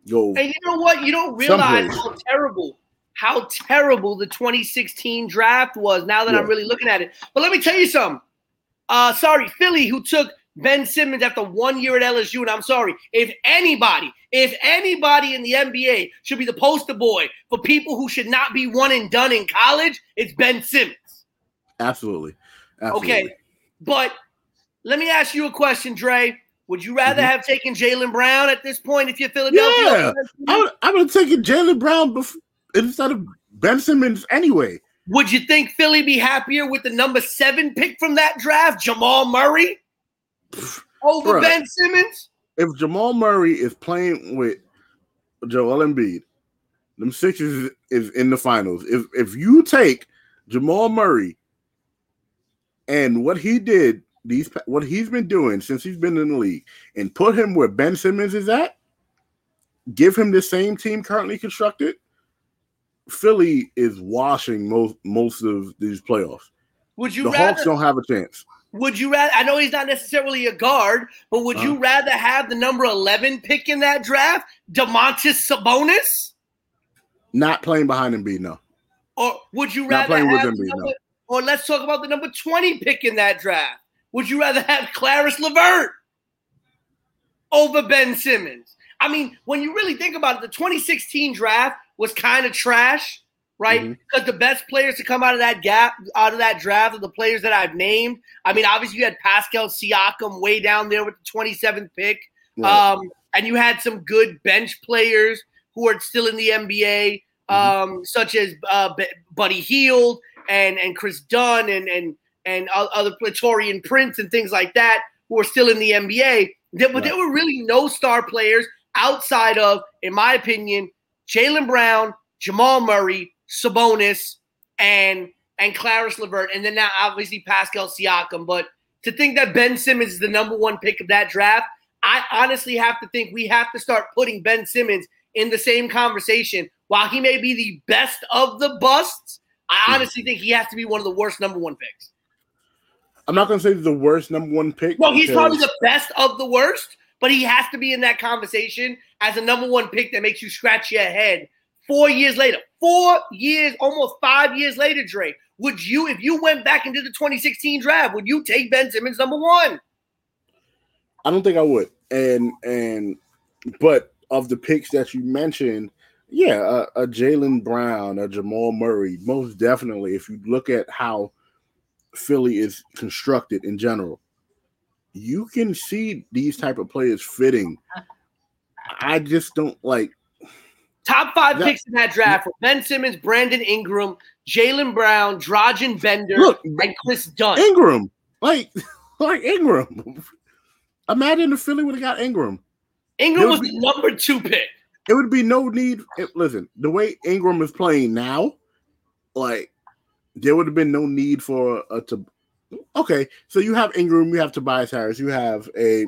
go. And you know what? You don't realize Someplace. how terrible, how terrible the 2016 draft was. Now that Yeah. I'm really looking at it, but let me tell you something. Uh, sorry, Philly, who took Ben Simmons after one year at LSU, and I'm sorry. If anybody, if anybody in the NBA should be the poster boy for people who should not be one and done in college, it's Ben Simmons. Absolutely. Absolutely. Okay, but let me ask you a question, Dre. Would you rather Mhm. have taken Jaylen Brown at this point if you're Philadelphia? Yeah. I would, I would have taken Jaylen Brown instead of Ben Simmons anyway. Would you think Philly be happier with the number seven pick from that draft, Jamal Murray, over Bruh. Ben Simmons? If Jamal Murray is playing with Joel Embiid, them Sixers is in the finals. If if you take Jamal Murray and what he did these what he's been doing since he's been in the league and put him where Ben Simmons is at, give him the same team currently constructed, Philly is washing most most of these playoffs. Would you The rather? Hawks don't have a chance. Would you rather? I know he's not necessarily a guard, but would Uh-huh. you rather have the number eleven pick in that draft, Domantas Sabonis, Not playing behind Embiid, no. or would you Not rather playing with Embiid, no. Or let's talk about the number twenty pick in that draft? Would you rather have Caris LeVert over Ben Simmons? I mean, when you really think about it, the 2016 draft was kind of trash, right? Mhm. Because the best players to come out of that gap, out of that draft, are the players that I've named. I mean, obviously you had Pascal Siakam way down there with the 27th pick, um, and you had some good bench players who are still in the NBA, um, such as uh, Buddy Hield and and Kris Dunn and and and other Taurean Prince and things like that who are still in the NBA. There, but there were really no star players outside of, in my opinion, Jaylen Brown, Jamal Murray, Sabonis, and and Caris LeVert, and then now obviously Pascal Siakam. But to think that Ben Simmons is the number one pick of that draft, I honestly have to think we have to start putting Ben Simmons in the same conversation. While he may be the best of the busts, I hmm. honestly think he has to be one of the worst number one picks. I'm not gonna say the worst number one pick. Well, he's because- probably the best of the worst, but he has to be in that conversation as a number one pick that makes you scratch your head. Four years later, four years, almost five years later, Dre, would you, if you went back into the 2016 draft, would you take Ben Simmons number one? I don't think I would. And and but of the picks that you mentioned, yeah, a, a Jaylen Brown, a Jamal Murray, most definitely. If you look at how Philly is constructed in general, you can see these type of players fitting. I just don't like. Top five That- picks in that draft were Ben Simmons, Brandon Ingram, Jaylen Brown, Dragan Bender, Look, and Kris Dunn. Ingram, like like Ingram. Imagine if Philly would have got Ingram. Ingram was would the number two pick. It would be no need. it- listen, the way Ingram is playing now, like there would have been no need for a to. Okay, so you have Ingram, you have Tobias Harris, you have a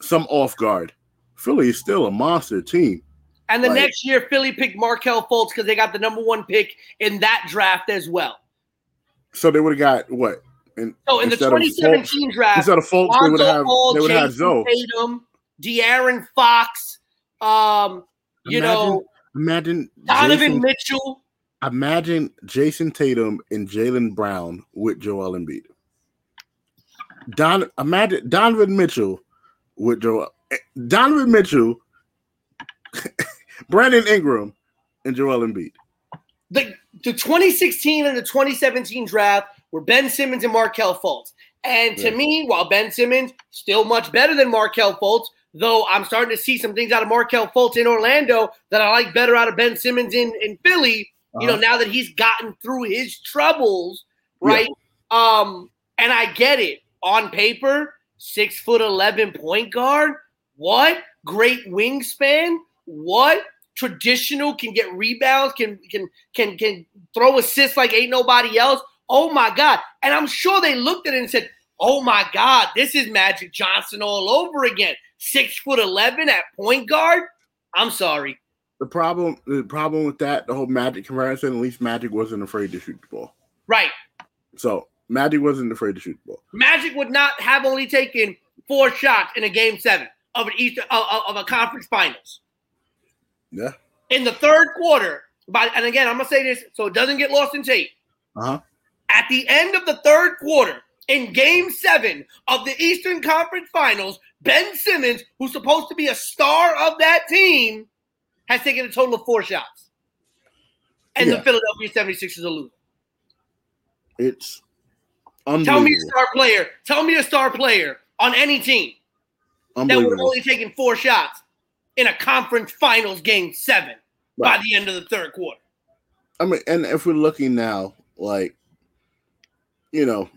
some off guard. Philly is still a monster team. And the Like- next year, Philly picked Markelle Fultz because they got the number one pick in that draft as well. So they would have got what? And So in the instead of Fultz- 2017 draft, instead of Fultz, they would Lonzo have they would have Jayson Zoe. Tatum, De'Aaron Fox, um, you know, Imagine Donovan Jayson, Mitchell. imagine Jayson Tatum and Jaylen Brown with Joel Embiid. Don imagine Donovan Mitchell with Joel eh, Donovan Mitchell, Brandon Ingram, and Joel Embiid. The, the 2016 and the 2017 draft were Ben Simmons and Markelle Fultz. And to Right. me, while Ben Simmons still much better than Markelle Fultz, though I'm starting to see some things out of Markelle Fultz in Orlando that I like better out of Ben Simmons in, in Philly, you know, Uh-huh. now that he's gotten through his troubles, right? Um, and I get it. On paper, six foot eleven point guard. What? Great wingspan. What? Traditional can get rebounds, can can can can throw assists like ain't nobody else. Oh my God. And I'm sure they looked at it and said, Oh my God, this is Magic Johnson all over again. Six foot eleven at point guard. I'm sorry. The problem, the problem with that, the whole Magic comparison, at least Magic wasn't afraid to shoot the ball. Right. So Magic wasn't afraid to shoot the ball. Magic would not have only taken four shots in a game seven. of an Eastern of, of a conference finals. Yeah. In the third quarter, by and again, I'm gonna say this so it doesn't get lost in tape. Uh-huh. At the end of the third quarter, in game seven of the Eastern Conference Finals, Ben Simmons, who's supposed to be a star of that team, has taken a total of four shots. And Yeah. the Philadelphia 76ers are losing. It's Tell me a star player. Tell me a star player on any team that would have only taken four shots in a conference finals game seven by the end of the third quarter. I mean, and if we're looking now, like, you know,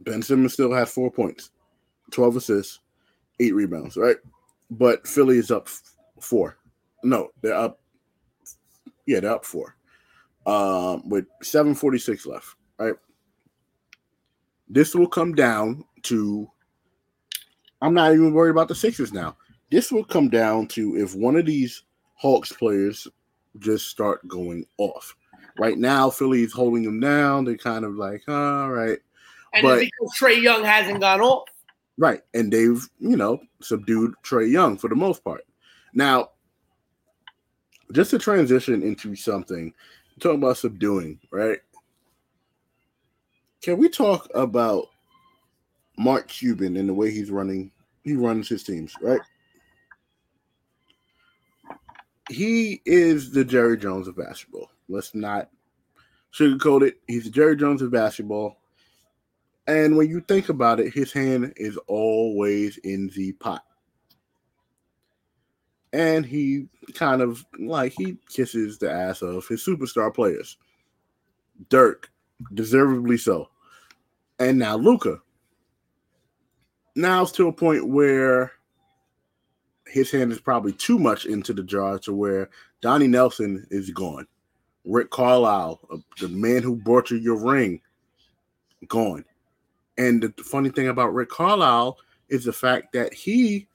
Ben Simmons still has four points, 12 assists, eight rebounds, right? But Philly is up four. No, they're up. Yeah, they're up four. Um, with 746 left, right? This will come down to I'm not even worried about the Sixers now. This will come down to if one of these Hawks players just start going off. Right now, Philly's holding them down. They're kind of like, all right, And But- because Trae Young hasn't gone off. Right, and they've you know subdued Trae Young for the most part. Now, just to transition into something, talking about subduing, right? Can we talk about Mark Cuban and the way he's running? He runs his teams, right? He is the Jerry Jones of basketball. Let's not sugarcoat it. He's the Jerry Jones of basketball. And when you think about it, his hand is always in the pot. And he kind of like he kisses the ass of his superstar players. Dirk, deservedly so. And now Luka. Now it's to a point where his hand is probably too much into the jar to where Donnie Nelson is gone. Rick Carlisle, uh, the man who brought you your ring, gone. And the funny thing about Rick Carlisle is the fact that he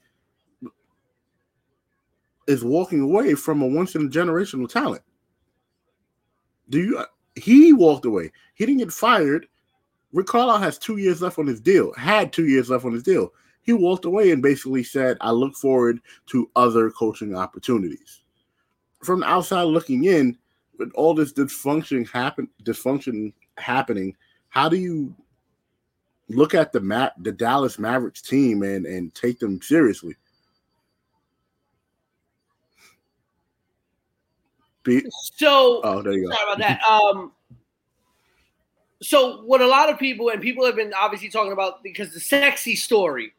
is walking away from a once in a generational talent. Do you? He walked away. He didn't get fired. Rick Carlisle has two years left on his deal. Had two years left on his deal. He walked away and basically said, "I look forward to other coaching opportunities." From the outside looking in, with all this dysfunction happen, dysfunction happening, how do you look at the map, the Dallas Mavericks team, and and take them seriously? Be, So oh, there you go. Sorry about that. Um, so what a lot of people and people have been obviously talking about because the sexy story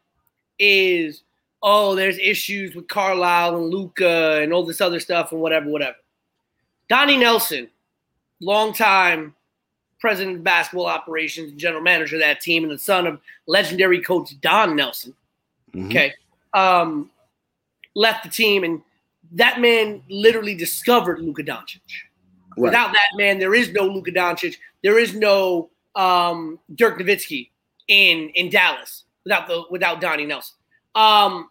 is oh, there's issues with Carlisle and Luka and all this other stuff and whatever, whatever. Donnie Nelson, longtime president of basketball operations, and general manager of that team, and the son of legendary coach Don Nelson. Mhm. Okay. Um, left the team, and that man literally discovered Luka Doncic. Right. Without that man, there is no Luka Doncic. There is no um, Dirk Nowitzki in in Dallas without the without Donnie Nelson. Um,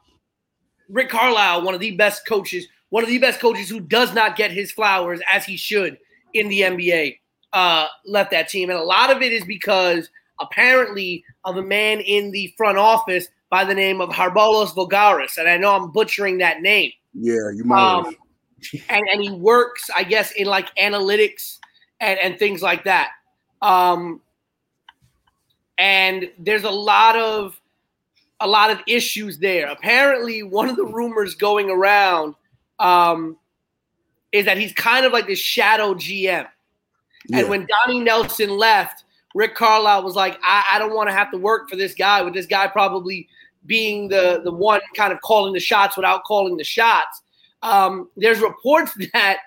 Rick Carlisle, one of the best coaches, one of the best coaches who does not get his flowers as he should in the NBA, uh, left that team, and a lot of it is because apparently of a man in the front office by the name of Harbolos Vogaris, and I know I'm butchering that name Yeah, you might. um, and and he works, I guess, in like analytics and and things like that. Um, and there's a lot of a lot of issues there. Apparently, one of the rumors going around um, is that he's kind of like this shadow GM. Yeah. And when Donnie Nelson left, Rick Carlisle was like, I, I don't want to have to work for this guy, with this guy probably being the, the one kind of calling the shots without calling the shots. Um, there's reports that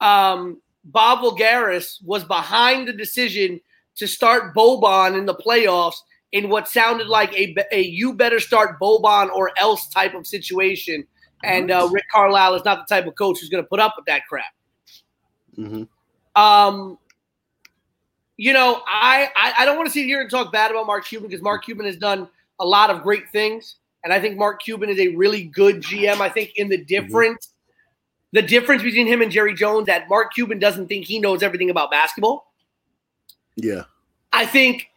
um, Bob Voulgaris was behind the decision to start Boban in the playoffs in what sounded like a, a you better start Boban or else type of situation. And uh, Rick Carlisle is not the type of coach who's going to put up with that crap. Mhm. Um, you know, I, I, I don't want to sit here and talk bad about Mark Cuban because Mark Cuban has done a lot of great things, and I think Mark Cuban is a really good GM. I think in the mm-hmm. difference, the difference between him and Jerry Jones that Mark Cuban doesn't think he knows everything about basketball. Yeah. I think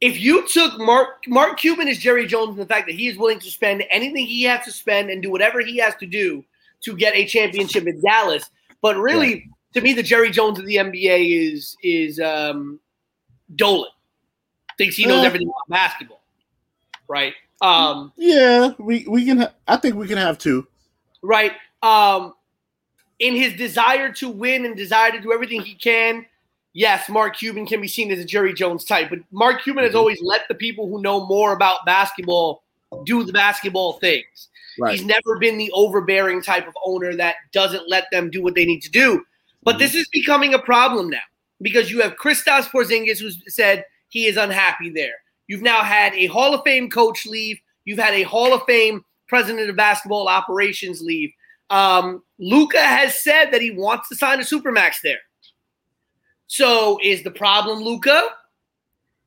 if you took Mark Mark Cuban is Jerry Jones in the fact that he is willing to spend anything he has to spend and do whatever he has to do to get a championship in Dallas. But really, right. To me, the Jerry Jones of the NBA is is um, Dolan. Thinks he knows uh, everything about basketball, right? Um, yeah, we we can. Ha- I think we can have two, right? Um, in his desire to win and desire to do everything he can, yes, Mark Cuban can be seen as a Jerry Jones type, but Mark Cuban has mm-hmm. always let the people who know more about basketball do the basketball things. Right. He's never been the overbearing type of owner that doesn't let them do what they need to do. But mm-hmm. this is becoming a problem now because you have Kristaps Porzingis who said he is unhappy there. You've now had a Hall of Fame coach leave. You've had a Hall of Fame president of basketball operations leave. Um, Luka has said that he wants to sign a supermax there. So is the problem Luka?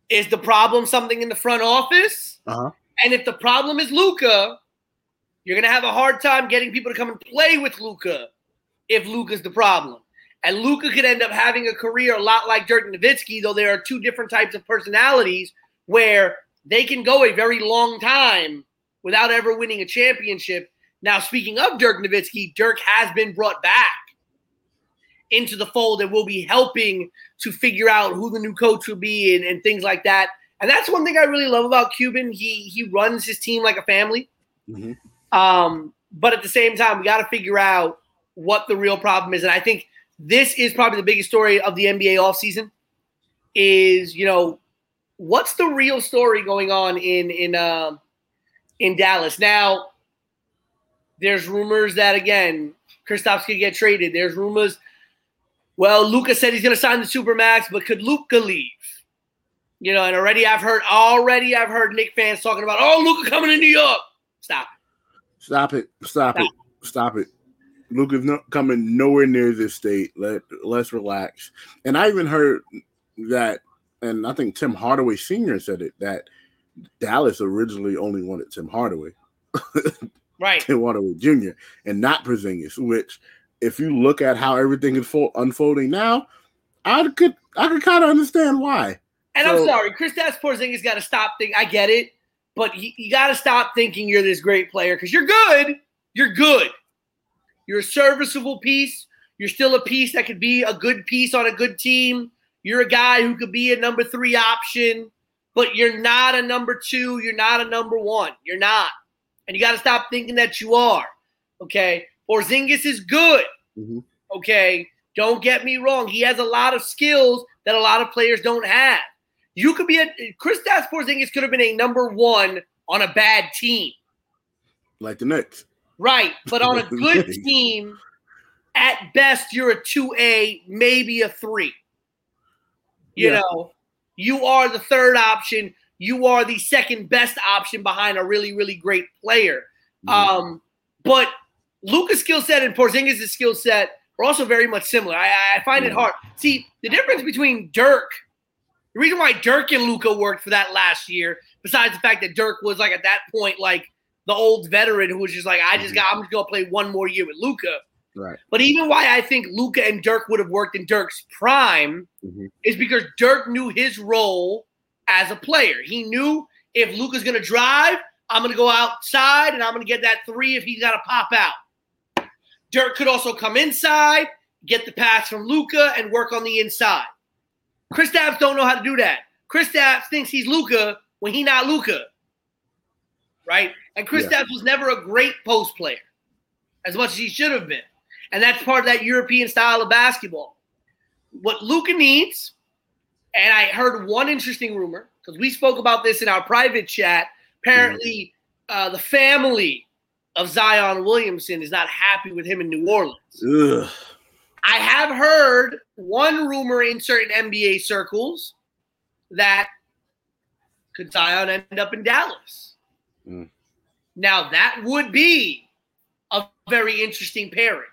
Is the problem something in the front office? Uh-huh. And if the problem is Luka, you're gonna have a hard time getting people to come and play with Luka if Luka's the problem. And Luka could end up having a career a lot like Dirk Nowitzki, though there are two different types of personalities where they can go a very long time without ever winning a championship. Now, speaking of Dirk Nowitzki, Dirk has been brought back into the fold and will be helping to figure out who the new coach will be and, and things like that. And that's one thing I really love about Cuban. He he runs his team like a family. Mm-hmm. Um, but at the same time, we got to figure out what the real problem is. And I think this is probably the biggest story of the NBA offseason is, you know, what's the real story going on in in uh, in Dallas? Now, there's rumors that again, Kristaps could get traded. There's rumors well, Luka said he's going to sign the supermax, but could Luka leave? You know, and already I've heard already I've heard Nick fans talking about, oh, Luka coming to New York. Stop it. Stop it. Stop, Stop. it. Stop it. Luka's not coming nowhere near this state. Let let's relax. And I even heard that, and I think Tim Hardaway Sr. said it that Dallas originally only wanted Tim Hardaway. right. Tim Hardaway Jr. and not Porzingis, which if you look at how everything is unfolding now, I could I could kind of understand why. And so, I'm sorry, Kristaps Porzingis got to stop thinking. I get it, but you, you got to stop thinking you're this great player because. You're good. You're a serviceable piece. You're still a piece that could be a good piece on a good team. You're a guy who could be a number three option, but you're not a number two. You're not a number one. You're not. And you got to stop thinking that you are. Okay. Porzingis is good. Mm-hmm. Okay, don't get me wrong. He has a lot of skills that a lot of players don't have. You could be a Kristaps Porzingis could have been a number one on a bad team, like the Knicks. Right, but on a good team, at best you're a two A, maybe a three. You yeah. know, you are the third option. You are the second best option behind a really, really great player. Mm-hmm. Um, but Luka's skill set and Porzingis' skill set are also very much similar. I, I find it hard. See, the difference between Dirk, the reason why Dirk and Luka worked for that last year, besides the fact that Dirk was like at that point like the old veteran who was just like, I just mm-hmm. got, I'm just gonna play one more year with Luka. Right. But even why I think Luka and Dirk would have worked in Dirk's prime mm-hmm. is because Dirk knew his role as a player. He knew if Luka's gonna drive, I'm gonna go outside and I'm gonna get that three if he's got to pop out. Dirk could also come inside, get the pass from Luka, and work on the inside. Kristaps don't know how to do that. Kristaps thinks he's Luka when he not Luka. Right? And Kristaps yeah. was never a great post player, as much as he should have been. And that's part of that European style of basketball. What Luka needs, and I heard one interesting rumor, because we spoke about this in our private chat. Apparently, uh, the family of Zion Williamson is not happy with him in New Orleans. Ugh. I have heard one rumor in certain NBA circles that could Zion end up in Dallas. Mm. Now that would be a very interesting pairing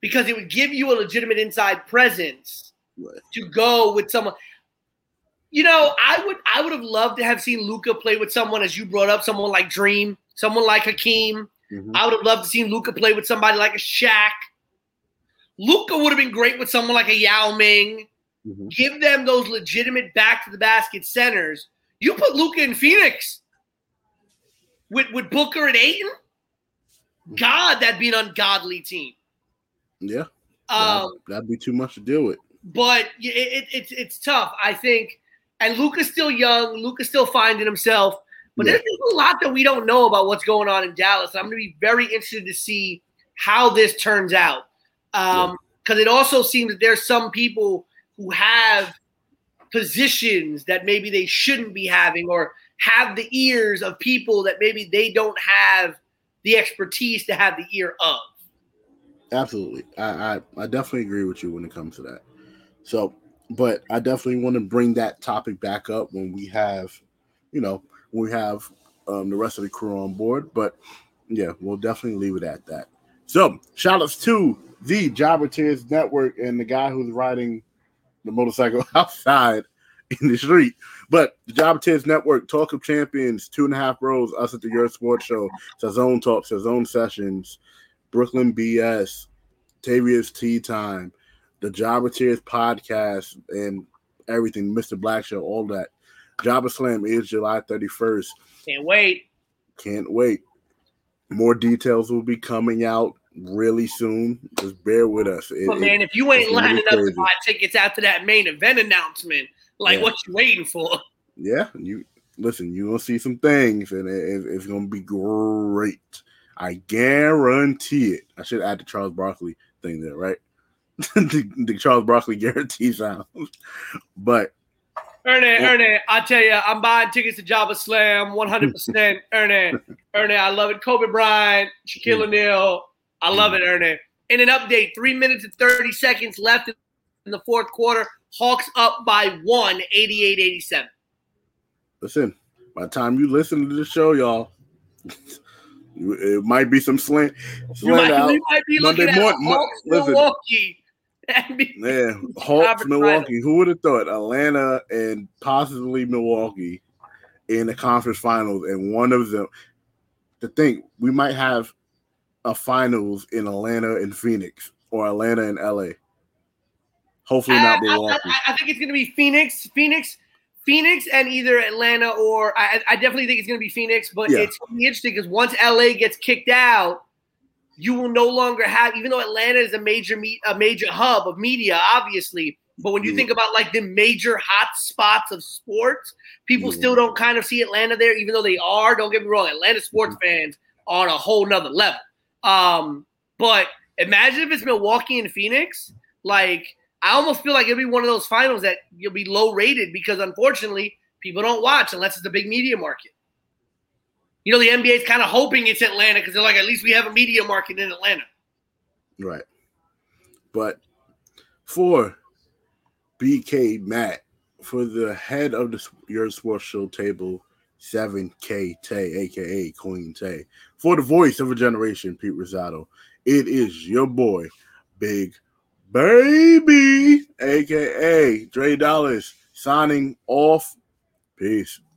because it would give you a legitimate inside presence right. to go with someone. You know, I would I would have loved to have seen Luka play with someone as you brought up, someone like Dream, someone like Hakeem. Mm-hmm. I would have loved to see Luka play with somebody like a Shaq. Luka would have been great with someone like a Yao Ming. Mhm. give them those legitimate back to the basket centers. You put Luka in Phoenix with with Booker and Ayton. God, that'd be an ungodly team. Yeah, Um, that'd, be too much to deal with. but it, it, it's it's tough. I think, and Luka's still young. Luka's still finding himself. But Yeah. there's a lot that we don't know about what's going on in Dallas. I'm going to be very interested to see how this turns out. Because it also seems that there's some people who have positions that maybe they shouldn't be having, or have the ears of people that maybe they don't have the expertise to have the ear of. Absolutely. I, I, I definitely agree with you when it comes to that. So, but I definitely want to bring that topic back up when we have, you know, when we have um, the rest of the crew on board. But yeah, we'll definitely leave it at that. So, shout outs to the Jobber Tears Network and the guy who's riding the motorcycle outside in the street. But the Jobber Tears Network, Talk of Champions, Two and a Half Rows, Us at the Yerrr Sports Show, Zone Talks, Zone Sessions, Brooklyn BS, Tavia's Tea Time, the Jobber Tears podcast, and everything, Mr. Black Show, all that. Jobber Slam is July 31st. Can't wait. Can't wait. More details will be coming out really soon. Just bear with us. It- But it- man, if you ain't lining up to buy tickets after that main event announcement, like Yeah. what you waiting for? yeah, you listen, you're gonna see some things, and it- it- it's gonna be great. I guarantee it. I should add the Charles Barkley thing there, right? the, the Charles Barkley guarantee sound. But Ernie, Ernie, I tell you, I'm buying tickets to Jobber Slam 100%. Ernie, Ernie, I love it. Kobe Bryant, Shaquille. O'Neal. I love it, Ernie. In an update, three minutes and 30 seconds left in the fourth quarter. Hawks up by one, 88 87. listen, by the time you listen to the show, y'all, it might be some slant, You slant might, out. you might be Monday looking at morning- Mo- Hawks listen. Milwaukee. Yeah, Hawks, Milwaukee. Who would have thought Atlanta and possibly Milwaukee in the conference finals, and one of them. To think we might have a finals in Atlanta and Phoenix, or Atlanta and LA. Hopefully not I- Milwaukee. I- I think it's going to be Phoenix, Phoenix, Phoenix, and either Atlanta or I, I definitely think it's going to be Phoenix. But Yeah. it's gonna be interesting because once LA gets kicked out, you will no longer have. Even though Atlanta is a major meet, a major hub of media, obviously. But when you Mhm. think about like the major hot spots of sports, people Mhm. still don't kind of see Atlanta there, even though they are. Don't get me wrong, Atlanta sports fans are on a whole nother level. Um, but imagine if it's Milwaukee and Phoenix. Like, I almost feel like it'll be one of those finals that you'll be low rated because unfortunately people don't watch unless it's a big media market. You know, the NBA's kind of hoping it's Atlanta because they're like, at least we have a media market in Atlanta. Right. But for BK Matt, for the head of the Yerrr Sports Show table, 7K Tay, aka Queen Tay, for the voice of a generation, Pete Rosado, it is your boy, Big Baby, aka Dre Dollars, signing off. Peace.